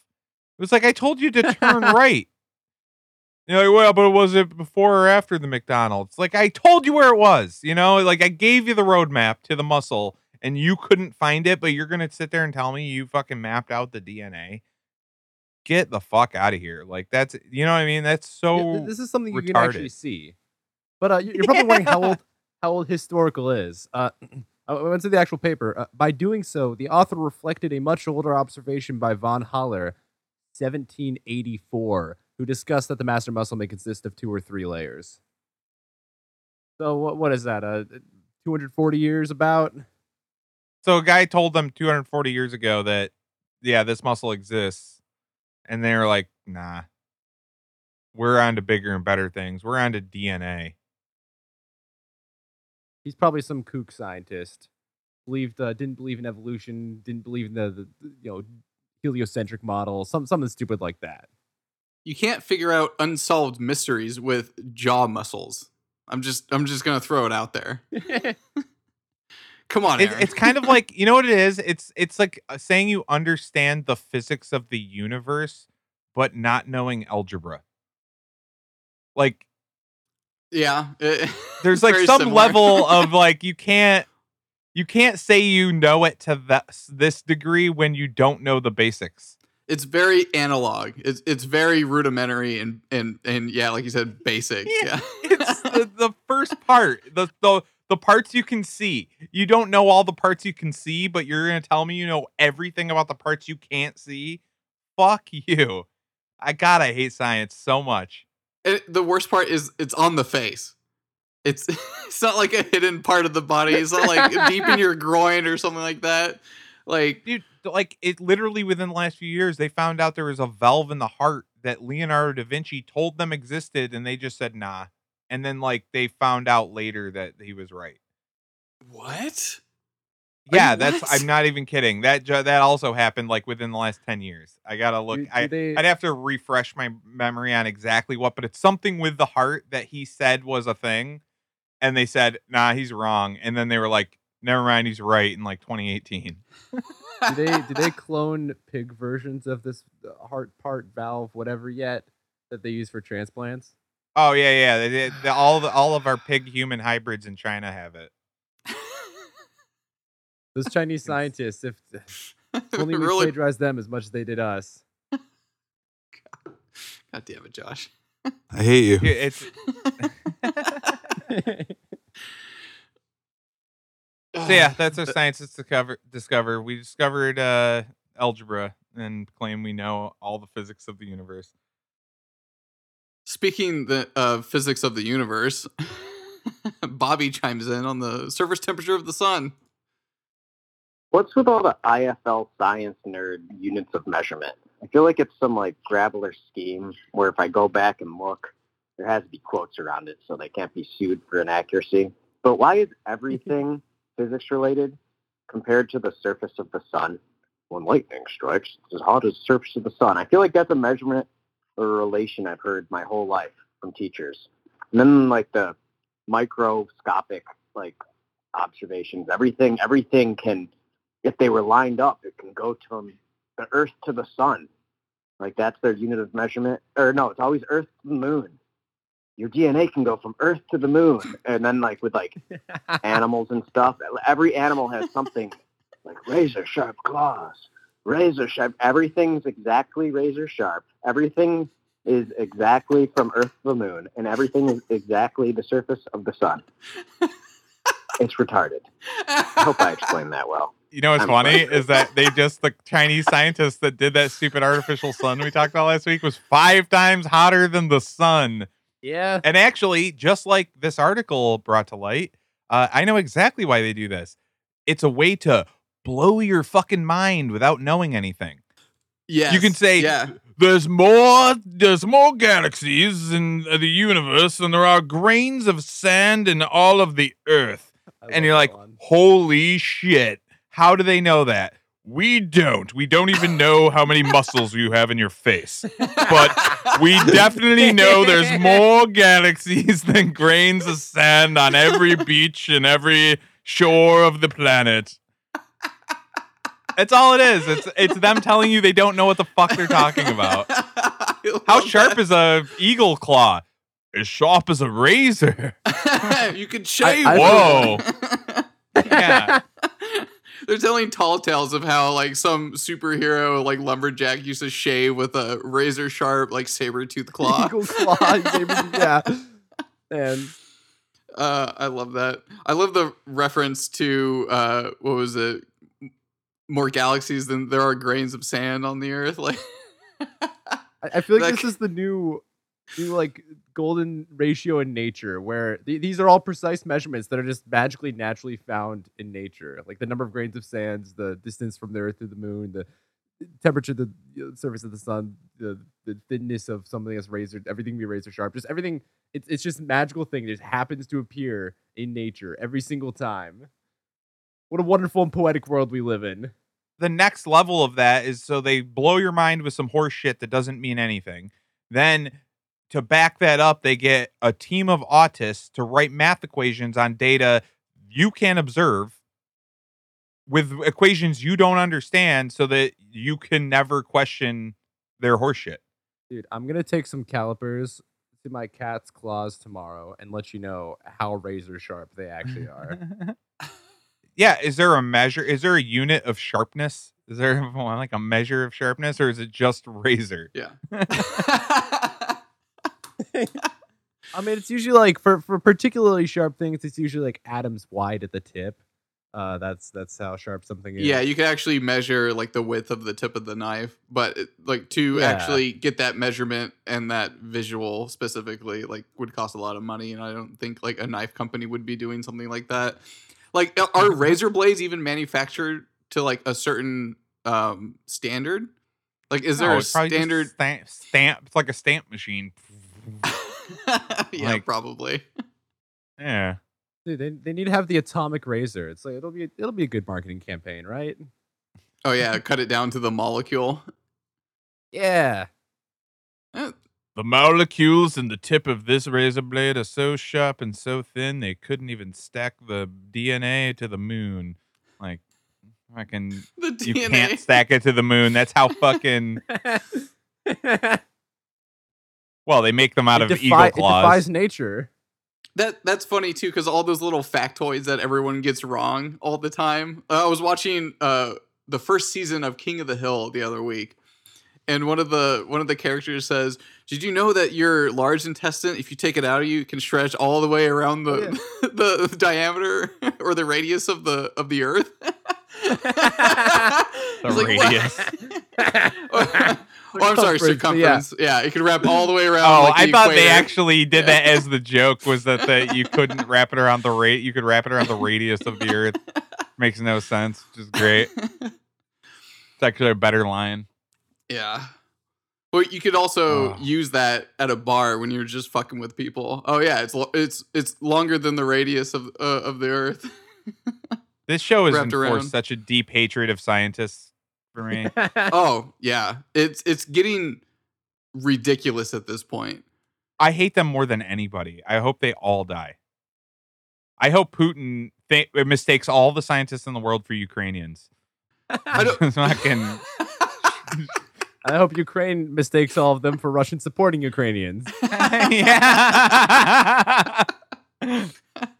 It was like i told you to turn <laughs> right. You're like well but was it before or after the mcdonald's? Like i told you where it was you know? Like i gave you the roadmap to the muscle and you couldn't find it but you're gonna sit there and tell me you fucking mapped out the dna get the fuck out of here. Like that's you know what i mean? That's so th- this is something you can actually see. But uh, you- you're probably wondering how old <laughs> how old historical is. Uh, <clears throat> I went to the actual paper. Uh, by doing so, the author reflected a much older observation by von Haller, 1784, who discussed that the masseter muscle may consist of two or three layers. So what what is that? Uh, 240 years about? So a guy told them 240 years ago that yeah, this muscle exists, and they were like, nah, we're on to bigger and better things. We're on to DNA. He's probably some kook scientist. Believed uh, didn't believe in evolution. Didn't believe in the, the the, you know heliocentric model. Some something stupid like that. You can't figure out unsolved mysteries with jaw muscles. I'm just I'm just gonna throw it out there. <laughs> Come on, It, it's kind of like you know what it is. It's it's like uh, saying you understand the physics of the universe, but not knowing algebra. Like yeah. it- <laughs> there's like some similar. level of <laughs> like you can't you can't say you know it to that this degree when you don't know the basics. it's very analog. It's it's very rudimentary and and and yeah, like you said, basic. Yeah. Yeah. <laughs> it's the, the first part the, the the parts you can see you don't know all the parts you can see but you're gonna tell me you know everything about the parts you can't see fuck you i god i hate science so much And the worst part is it's on the face. It's <laughs> it's not like a hidden part of the body. It's not like deep in your <laughs> groin or something like that. Like dude like it literally within the last few years they found out there was a valve in the heart that Leonardo da Vinci told them existed and they just said nah. And then like they found out later that he was right. What? Yeah, that's? I'm not even kidding. That that also happened like within the last 10 years. I got to look Do- do I they- I'd have to refresh my memory on exactly what, but it's something with the heart that he said was a thing and they said, "Nah, he's wrong." And then they were like, "Never mind, he's right" in like 2018. do they do they <laughs> clone pig versions of this heart part valve whatever yet that they use for transplants? Oh yeah, yeah. They, did- the, all the, all of our pig human hybrids in China have it. Those Chinese scientists, if if <laughs> only we really? plagiarized them as much as they did us. God damn it, Josh. I hate you. Yeah, <laughs> It's so yeah, that's our scientists discover discover. We discovered uh, algebra and claim we know all the physics of the universe. Speaking the uh, physics of the universe, <laughs> Bobby chimes in on the surface temperature of the sun. What's with all the IFL science nerd units of measurement? I feel like it's some like graveler scheme where if I go back and look, there has to be quotes around it so they can't be sued for inaccuracy. But why is everything <laughs> physics related compared to the surface of the sun? When lightning strikes, it's as hot as the surface of the sun. I feel like that's a measurement or a relation I've heard my whole life from teachers. And then like the microscopic like observations, everything everything can if they were lined up, it can go from the Earth to the Sun. Like that's their unit of measurement. Or no, it's always Earth to the Moon. Your DNA can go from Earth to the Moon, and then like with like <laughs> animals and stuff, every animal has something like razor sharp claws, razor sharp. Everything's exactly razor sharp. Everything is exactly from Earth to the Moon, and everything is exactly the surface of the Sun. <laughs> It's retarded. I hope I explained that well. You know what's I'm funny is that they just the Chinese scientists that did that stupid artificial sun we talked about last week was five times hotter than the sun. Yeah. And actually, just like this article brought to light, uh, I know exactly why they do this. It's a way to blow your fucking mind without knowing anything. Yeah. You can say yeah. there's more there's more galaxies in the universe than there are grains of sand in all of the earth. I And you're like, one. "Holy shit. How do they know that?" We don't. We don't even know how many muscles you have in your face. But we definitely know there's more galaxies than grains of sand on every beach and every shore of the planet. That's all it is. It's it's them telling you they don't know what the fuck they're talking about. How sharp is a eagle claw? As sharp as a razor. <laughs> you can shave? I- Whoa. Yeah. They're telling tall tales of how like some superhero like lumberjack used to shave with a razor sharp like saber tooth claw. <laughs> Eagle claw. yeah. <laughs> And Uh, I love that. I love the reference to uh, what was it? More galaxies than there are grains of sand on the earth. Like, I, I feel like <laughs> That this c- is the new like golden ratio in nature, where th- these are all precise measurements that are just magically naturally found in nature, like the number of grains of sands, the distance from the Earth to the Moon, the temperature, the surface of the sun, the the thinness of something that's razor, everything be razor sharp, just everything. It's it's just magical thing that just happens to appear in nature every single time. What a wonderful and poetic world we live in. the next level of that is so they blow your mind with some horse shit that doesn't mean anything. Then to back that up, they get a team of autists to write math equations on data you can observe with equations you don't understand so that you can never question their horseshit. Dude, I'm gonna take some calipers to my cat's claws tomorrow and let you know how razor sharp they actually are. <laughs> yeah, is there a measure? Is there a unit of sharpness? Is there <laughs> like a measure of sharpness, or is it just razor? yeah. <laughs> <laughs> I mean, it's usually like for for particularly sharp things, it's usually like atoms wide at the tip. Uh, that's that's how sharp something is. Yeah, you can actually measure like the width of the tip of the knife, but it, like to Yeah. actually get that measurement and that visual specifically, like would cost a lot of money, and I don't think like a knife company would be doing something like that. Like, are <laughs> razor blades even manufactured to like a certain um standard? Like, is No, there a it's probably just standard? stamp, stamp? It's like a stamp machine. <laughs> yeah, like- probably. Yeah. Dude, they, they need to have the atomic razor. It's like it'll be it'll be a good marketing campaign, right? Oh yeah, cut it down to the molecule. Yeah. Eh, The molecules in the tip of this razor blade are so sharp and so thin they couldn't even stack the DNA to the moon. Like, fucking, <laughs> the you can't stack it to the moon. That's how <laughs> fucking. Well, they make them out it, of defi- eagle it defies nature. That that's funny too, because all those little factoids that everyone gets wrong all the time. Uh, I was watching uh, the first season of King of the Hill the other week, and one of the one of the characters says, "Did you know that your large intestine, if you take it out of you, can stretch all the way around the <laughs> the, diameter <laughs> or the radius of the of the Earth?" <laughs> The radius. Oh, I'm sorry, Circumference, yeah. circumference. Yeah. it can wrap all the way around. Oh, like, I the thought they actually did that as the joke was that the, you couldn't wrap it around the rate. You could wrap it around the radius of the Earth. <laughs> Makes no sense. Which is great. It's actually a better line. Yeah. Well, you could also Oh. use that at a bar when you're just fucking with people. Oh yeah, it's lo- it's it's longer than the radius of uh, of the Earth. <laughs> This show has Wrapped enforced around. such a deep hatred of scientists for me. <laughs> oh yeah, it's it's getting ridiculous at this point. I hate them more than anybody. I hope they all die. I hope Putin th- uh, mistakes all the scientists in the world for Ukrainians. I don't. <laughs> Fucking- <laughs> I hope Ukraine mistakes all of them for Russian supporting Ukrainians. yeah.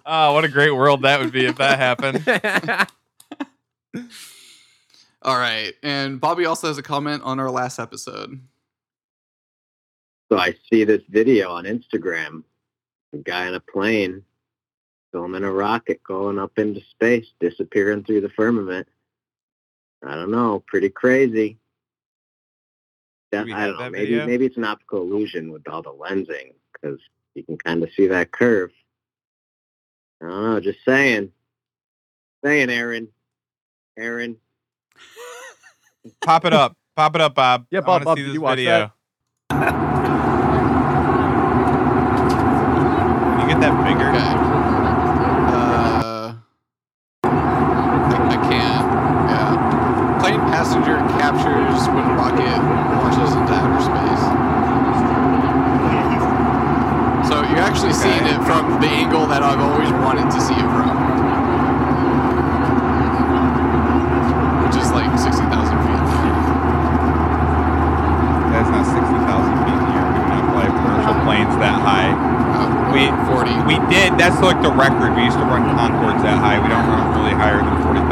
oh, what a great world that would be if that happened. All right, and Bobby also has a comment on our last episode. So I see this video on Instagram. A guy in a plane filming a rocket going up into space, disappearing through the firmament. I don't know, pretty crazy. That, we I don't know. Maybe video? maybe it's an optical illusion with all the lensing because you can kind of see that curve. I don't know. Just saying. Saying, Aaron. Aaron. Pop it up. Pop it up, Bob. Yeah, Bob, Bob, see did this you watch video. Can you get that bigger? Okay. Uh, I, I can't. Yeah. Plane passenger captures when rocket launches into outer space. So you're actually seeing it from the angle that I've always wanted to see it from, which is like sixty thousand feet. That's not 60,000 feet in the air. We do not fly commercial planes that high. Uh, We forty. we did. That's like the record. We used to run Concordes that high. We don't run them really higher than 40,000.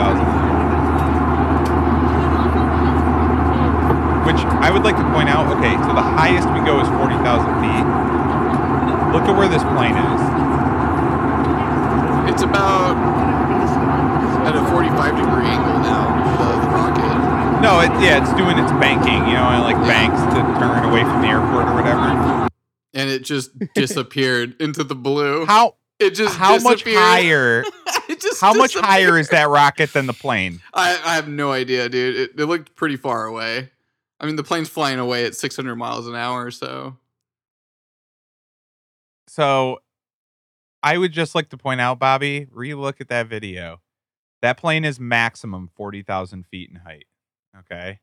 Which I would like to point out. Okay, so the highest we go is 40,000 feet. At where this plane is. It's about at a forty-five degree angle now. The, the rocket. No, it, yeah, it's doing its banking. You know, it like banks to turn away from the airport or whatever. and it just <laughs> disappeared into the blue. How it just how much higher? <laughs> it just How much higher is that rocket than the plane? I, I have no idea, dude. It, it looked pretty far away. I mean, the plane's flying away at 600 miles an hour, so So I would just like to point out, Bobby, relook at that video. That plane is maximum 40,000 feet in height. Okay.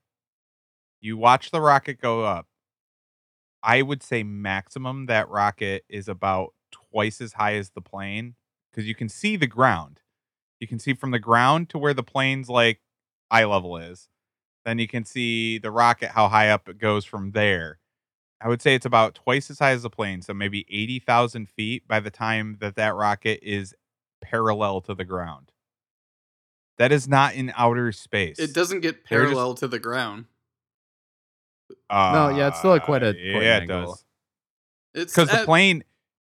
You watch the rocket go up. I would say maximum that rocket is about twice as high as the plane because you can see the ground. You can see from the ground to where the plane's like eye level is. Then you can see the rocket, how high up it goes from there. I would say it's about twice as high as the plane, so maybe 80,000 feet by the time that that rocket is parallel to the ground. That is not in outer space. it doesn't get They're just- parallel to the ground. No, yeah, it's still at quite a- Uh, quite an yeah, it does. It's Because the plane,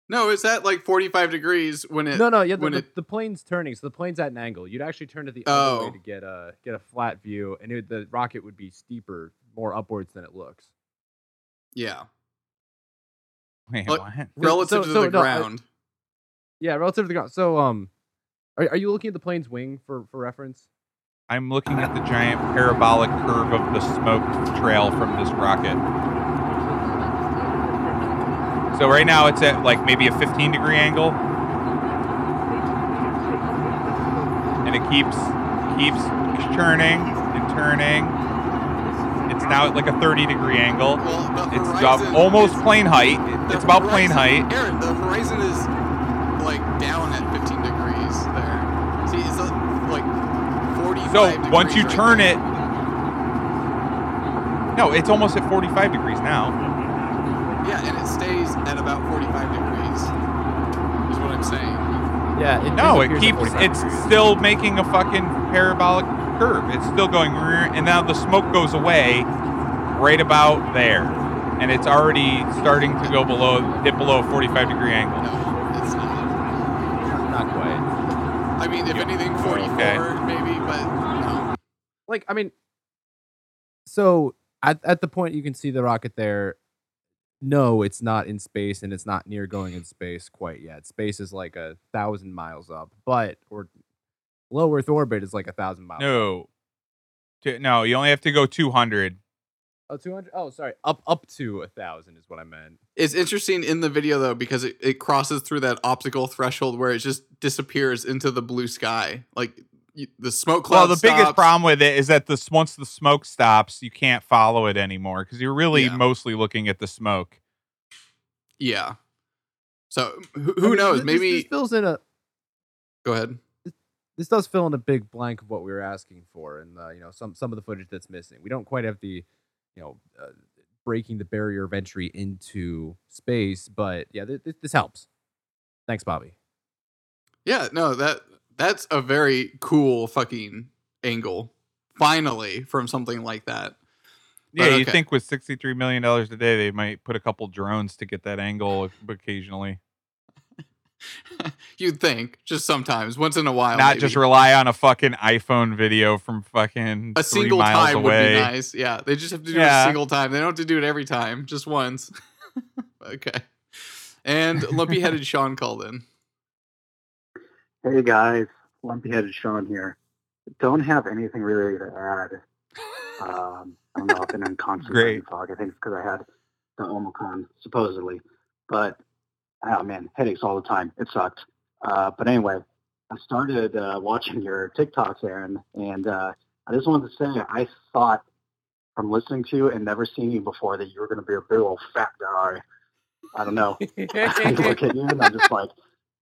No, it's at like 45 degrees when it. no, no, yeah, the, when the, it. the plane's turning, so the plane's at an angle. You'd actually turn to the other way Oh. to get a get a flat view, and it, the rocket would be steeper, more upwards than it looks. Yeah, wait, Like, what? relative so- to so, the no, I- ground. Yeah, relative to the ground. So, um, are, are you looking at the plane's wing for for reference? I'm looking at the giant parabolic curve of the smoke trail from this rocket. So right now it's at like maybe a 15 degree angle. And it keeps keeps churning and turning. It's now at like a 30 degree angle. Well, the It's about almost is- plane height. the It's about plane height. Aaron, the horizon is like down at 15 degrees there. See, it's uh, like 45 So once you right turn there. it, no, it's almost at 45 degrees now. Yeah, and it stays at about 45 degrees. Is what I'm saying. Yeah, it No, it keeps. It's degrees. still making a fucking parabolic curve. It's still going, and now the smoke goes away, right about there, and it's already starting to go below, dip below a 45 degree angle. No, it's not. not quite. I mean, if anything, 44 Okay. maybe, but no. Like, I mean, so at at the point you can see the rocket there. No, it's not in space, and it's not near going in space quite yet. Space is like a thousand miles up, but or low Earth orbit is like a thousand miles. No, T- no, you only have to go 200. Oh, 200? Oh, sorry. Up up to a thousand is what I meant. It's interesting in the video though because it, it crosses through that optical threshold where it just disappears into the blue sky. Like you, the smoke cloud. Well, the biggest problem with it is that the s- once the smoke stops, you can't follow it anymore because you're really Yeah. mostly looking at the smoke. Yeah. So who, I mean, knows? this- Maybe this fills in a go ahead. This does fill in a big blank of what we were asking for, and uh, you know some some of the footage that's missing. We don't quite have the, you know, uh, breaking the barrier of entry into space, but yeah, th- th- this helps. Thanks, Bobby. Yeah, no, that that's a very cool fucking angle. Finally, from something like that. Yeah, you okay. think with $63 million a day, they might put a couple drones to get that angle occasionally. <laughs> You'd think just sometimes, once in a while, Not just rely on a fucking iPhone video from fucking a three single miles time away. would be nice. Yeah, they just have to do it a single time. They don't have to do it every time, just once. <laughs> okay. And lumpy headed <laughs> Sean called in. Hey guys, Lumpy Headed Sean here. Don't have anything really to add. Um, I don't know, I've been in constant fog. I think it's because I had the Omicron, supposedly. But, oh man, headaches all the time. It sucked. Uh, but anyway, I started uh, watching your TikToks, Aaron, and uh, I just wanted to say I thought from listening to you and never seeing you before that you were going to be a big old fat guy. I don't know. <laughs> I look at you and I'm just like,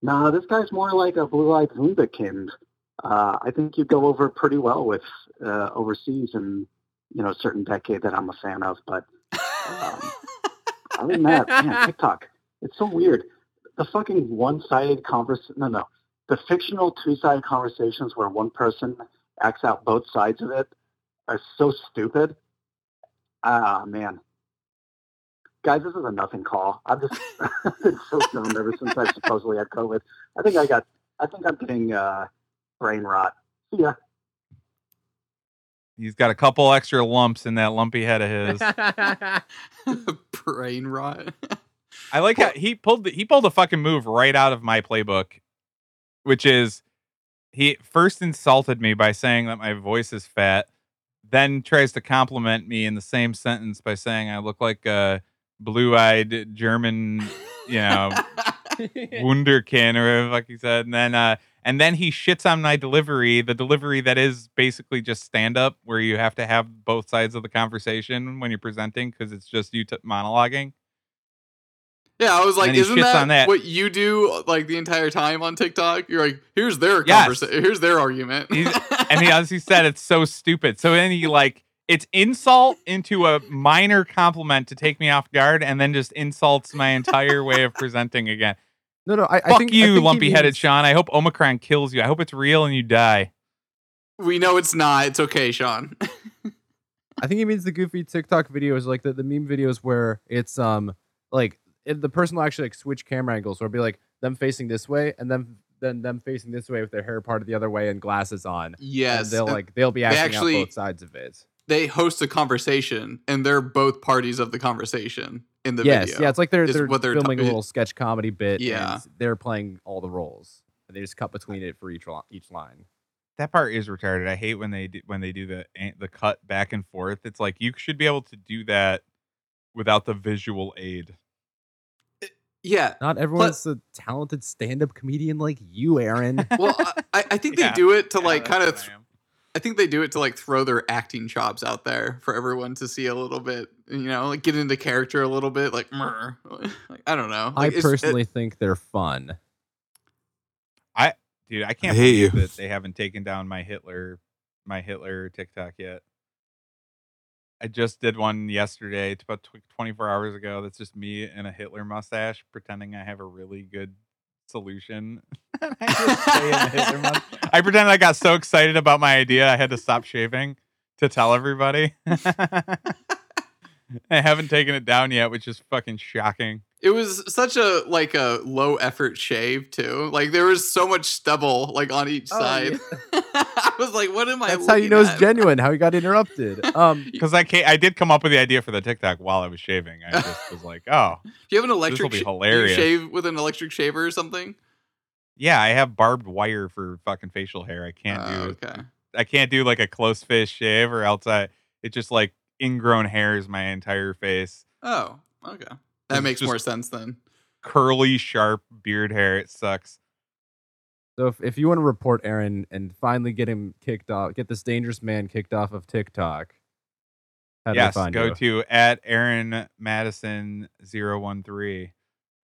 nah, this guy's more like a blue-eyed wunderkind. Uh, I think you go over pretty well with uh, overseas and you know a certain decade that I'm a fan of. But um, other than that, man, <laughs> TikTok, it's so weird. The fucking one-sided conversation. No, no, the fictional two-sided conversations where one person acts out both sides of it are so stupid. Ah, man. Guys, this is a nothing call. I've just <laughs> been so stoned ever since I supposedly had COVID. I think I got, I think I'm getting uh, brain rot. See ya. He's got a couple extra lumps in that lumpy head of his. <laughs> <laughs> Brain rot. I like how he pulled the, he pulled a fucking move right out of my playbook, which is he first insulted me by saying that my voice is fat, then tries to compliment me in the same sentence by saying I look like a blue-eyed German, you know, <laughs> wunderkind or whatever the fuck he said, and then uh, and then he shits on my delivery, the delivery that is basically just stand up, where you have to have both sides of the conversation when you're presenting because it's just you t- monologuing. Yeah, I was like, isn't that, on that. what you do like the entire time on TikTok? You're like, here's their Yes. conversation, here's their argument. <laughs> And he as he said it's so stupid. So then he like it's insult into a minor compliment to take me off guard, and then just insults my entire way of presenting again. No, no. I, I Fuck I you, think he lumpy headed means- Sean. I hope Omicron kills you. I hope it's real and you die. we know it's not. It's okay, Sean. <laughs> I think he means the goofy TikTok videos, like the, the meme videos where it's um like it, the person will actually like switch camera angles, or it'll be like them facing this way and then then them facing this way with their hair parted the other way and glasses on. Yes, and they'll and like they'll be they actually- out both sides of it. they host a conversation, and they're both parties of the conversation in the yes, video. yeah, it's like they're they're, what they're filming ta- a little sketch comedy bit. Yeah. and they're playing all the roles, and they just cut between it for each lo- each line. that part is retarded. I hate when they do, when they do the the cut back and forth. It's like you should be able to do that without the visual aid. Yeah. Not everyone's a talented stand-up comedian like you, Aaron. <laughs> Well, I, I think <laughs> they Yeah. do it to Yeah, like kind of. what I think they do it to like throw their acting chops out there for everyone to see a little bit. You know, like get into character a little bit. Like, "Mrr." <laughs> like I don't know. I Like, it's- it- personally think they're fun. I dude, I can't hate believe you. that they haven't taken down my Hitler my Hitler TikTok yet. I just did one yesterday, it's about tw- 24 hours ago. That's just me and a Hitler mustache pretending I have a really good solution. <laughs> I just stay in the Hitler mus- <laughs> I pretend I got so excited about my idea I had to stop shaving to tell everybody. <laughs> I haven't taken it down yet, which is fucking shocking. It was such a like a low effort shave too. Like there was so much stubble like on each Oh, side. <laughs> I was like, what am I? That's how you looking know it's genuine. How he got interrupted. <laughs> Um, Because I can't, I did come up with the idea for the TikTok while I was shaving. I just <laughs> was like, oh, Do you have an electric? be sh- do you hilarious. shave with an electric shaver or something? yeah, I have barbed wire for fucking facial hair. I can't Oh, do, okay. I can't do like a close face shave or else I, it just like ingrown hairs my entire face, Oh, okay. It's That makes more sense then. curly, sharp beard hair. It sucks. so if, if you want to report Aaron and finally get him kicked off, get this dangerous man kicked off of TikTok. How do they yes, find go you? to at Aaron Madison 013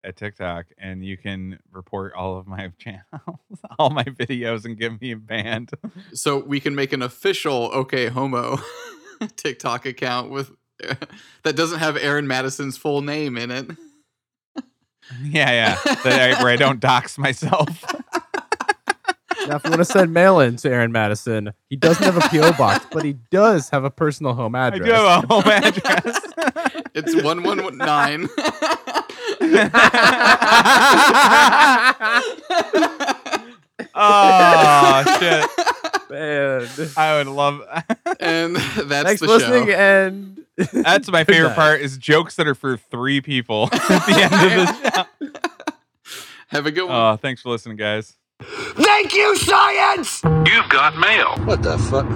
at TikTok and you can report all of my <laughs> channels, all my videos and get me banned. So we can make an official OK Homo <laughs> TikTok account with <laughs> that doesn't have Aaron Madison's full name in it. <laughs> yeah, yeah. That I- where I don't dox myself. Now, if you want to send mail in to Aaron Madison, he doesn't have a PO box, but he does have a personal home I address. do have a home address. <laughs> It's one one nine. oh shit! Man. I would love. <laughs> and <laughs> that's Thanks the for listening, show. and <laughs> That's my favorite night. part is jokes that are for three people at the end of the show. Have a good one. Oh, thanks for listening, guys. Thank you, science! You've got mail. What the fuck?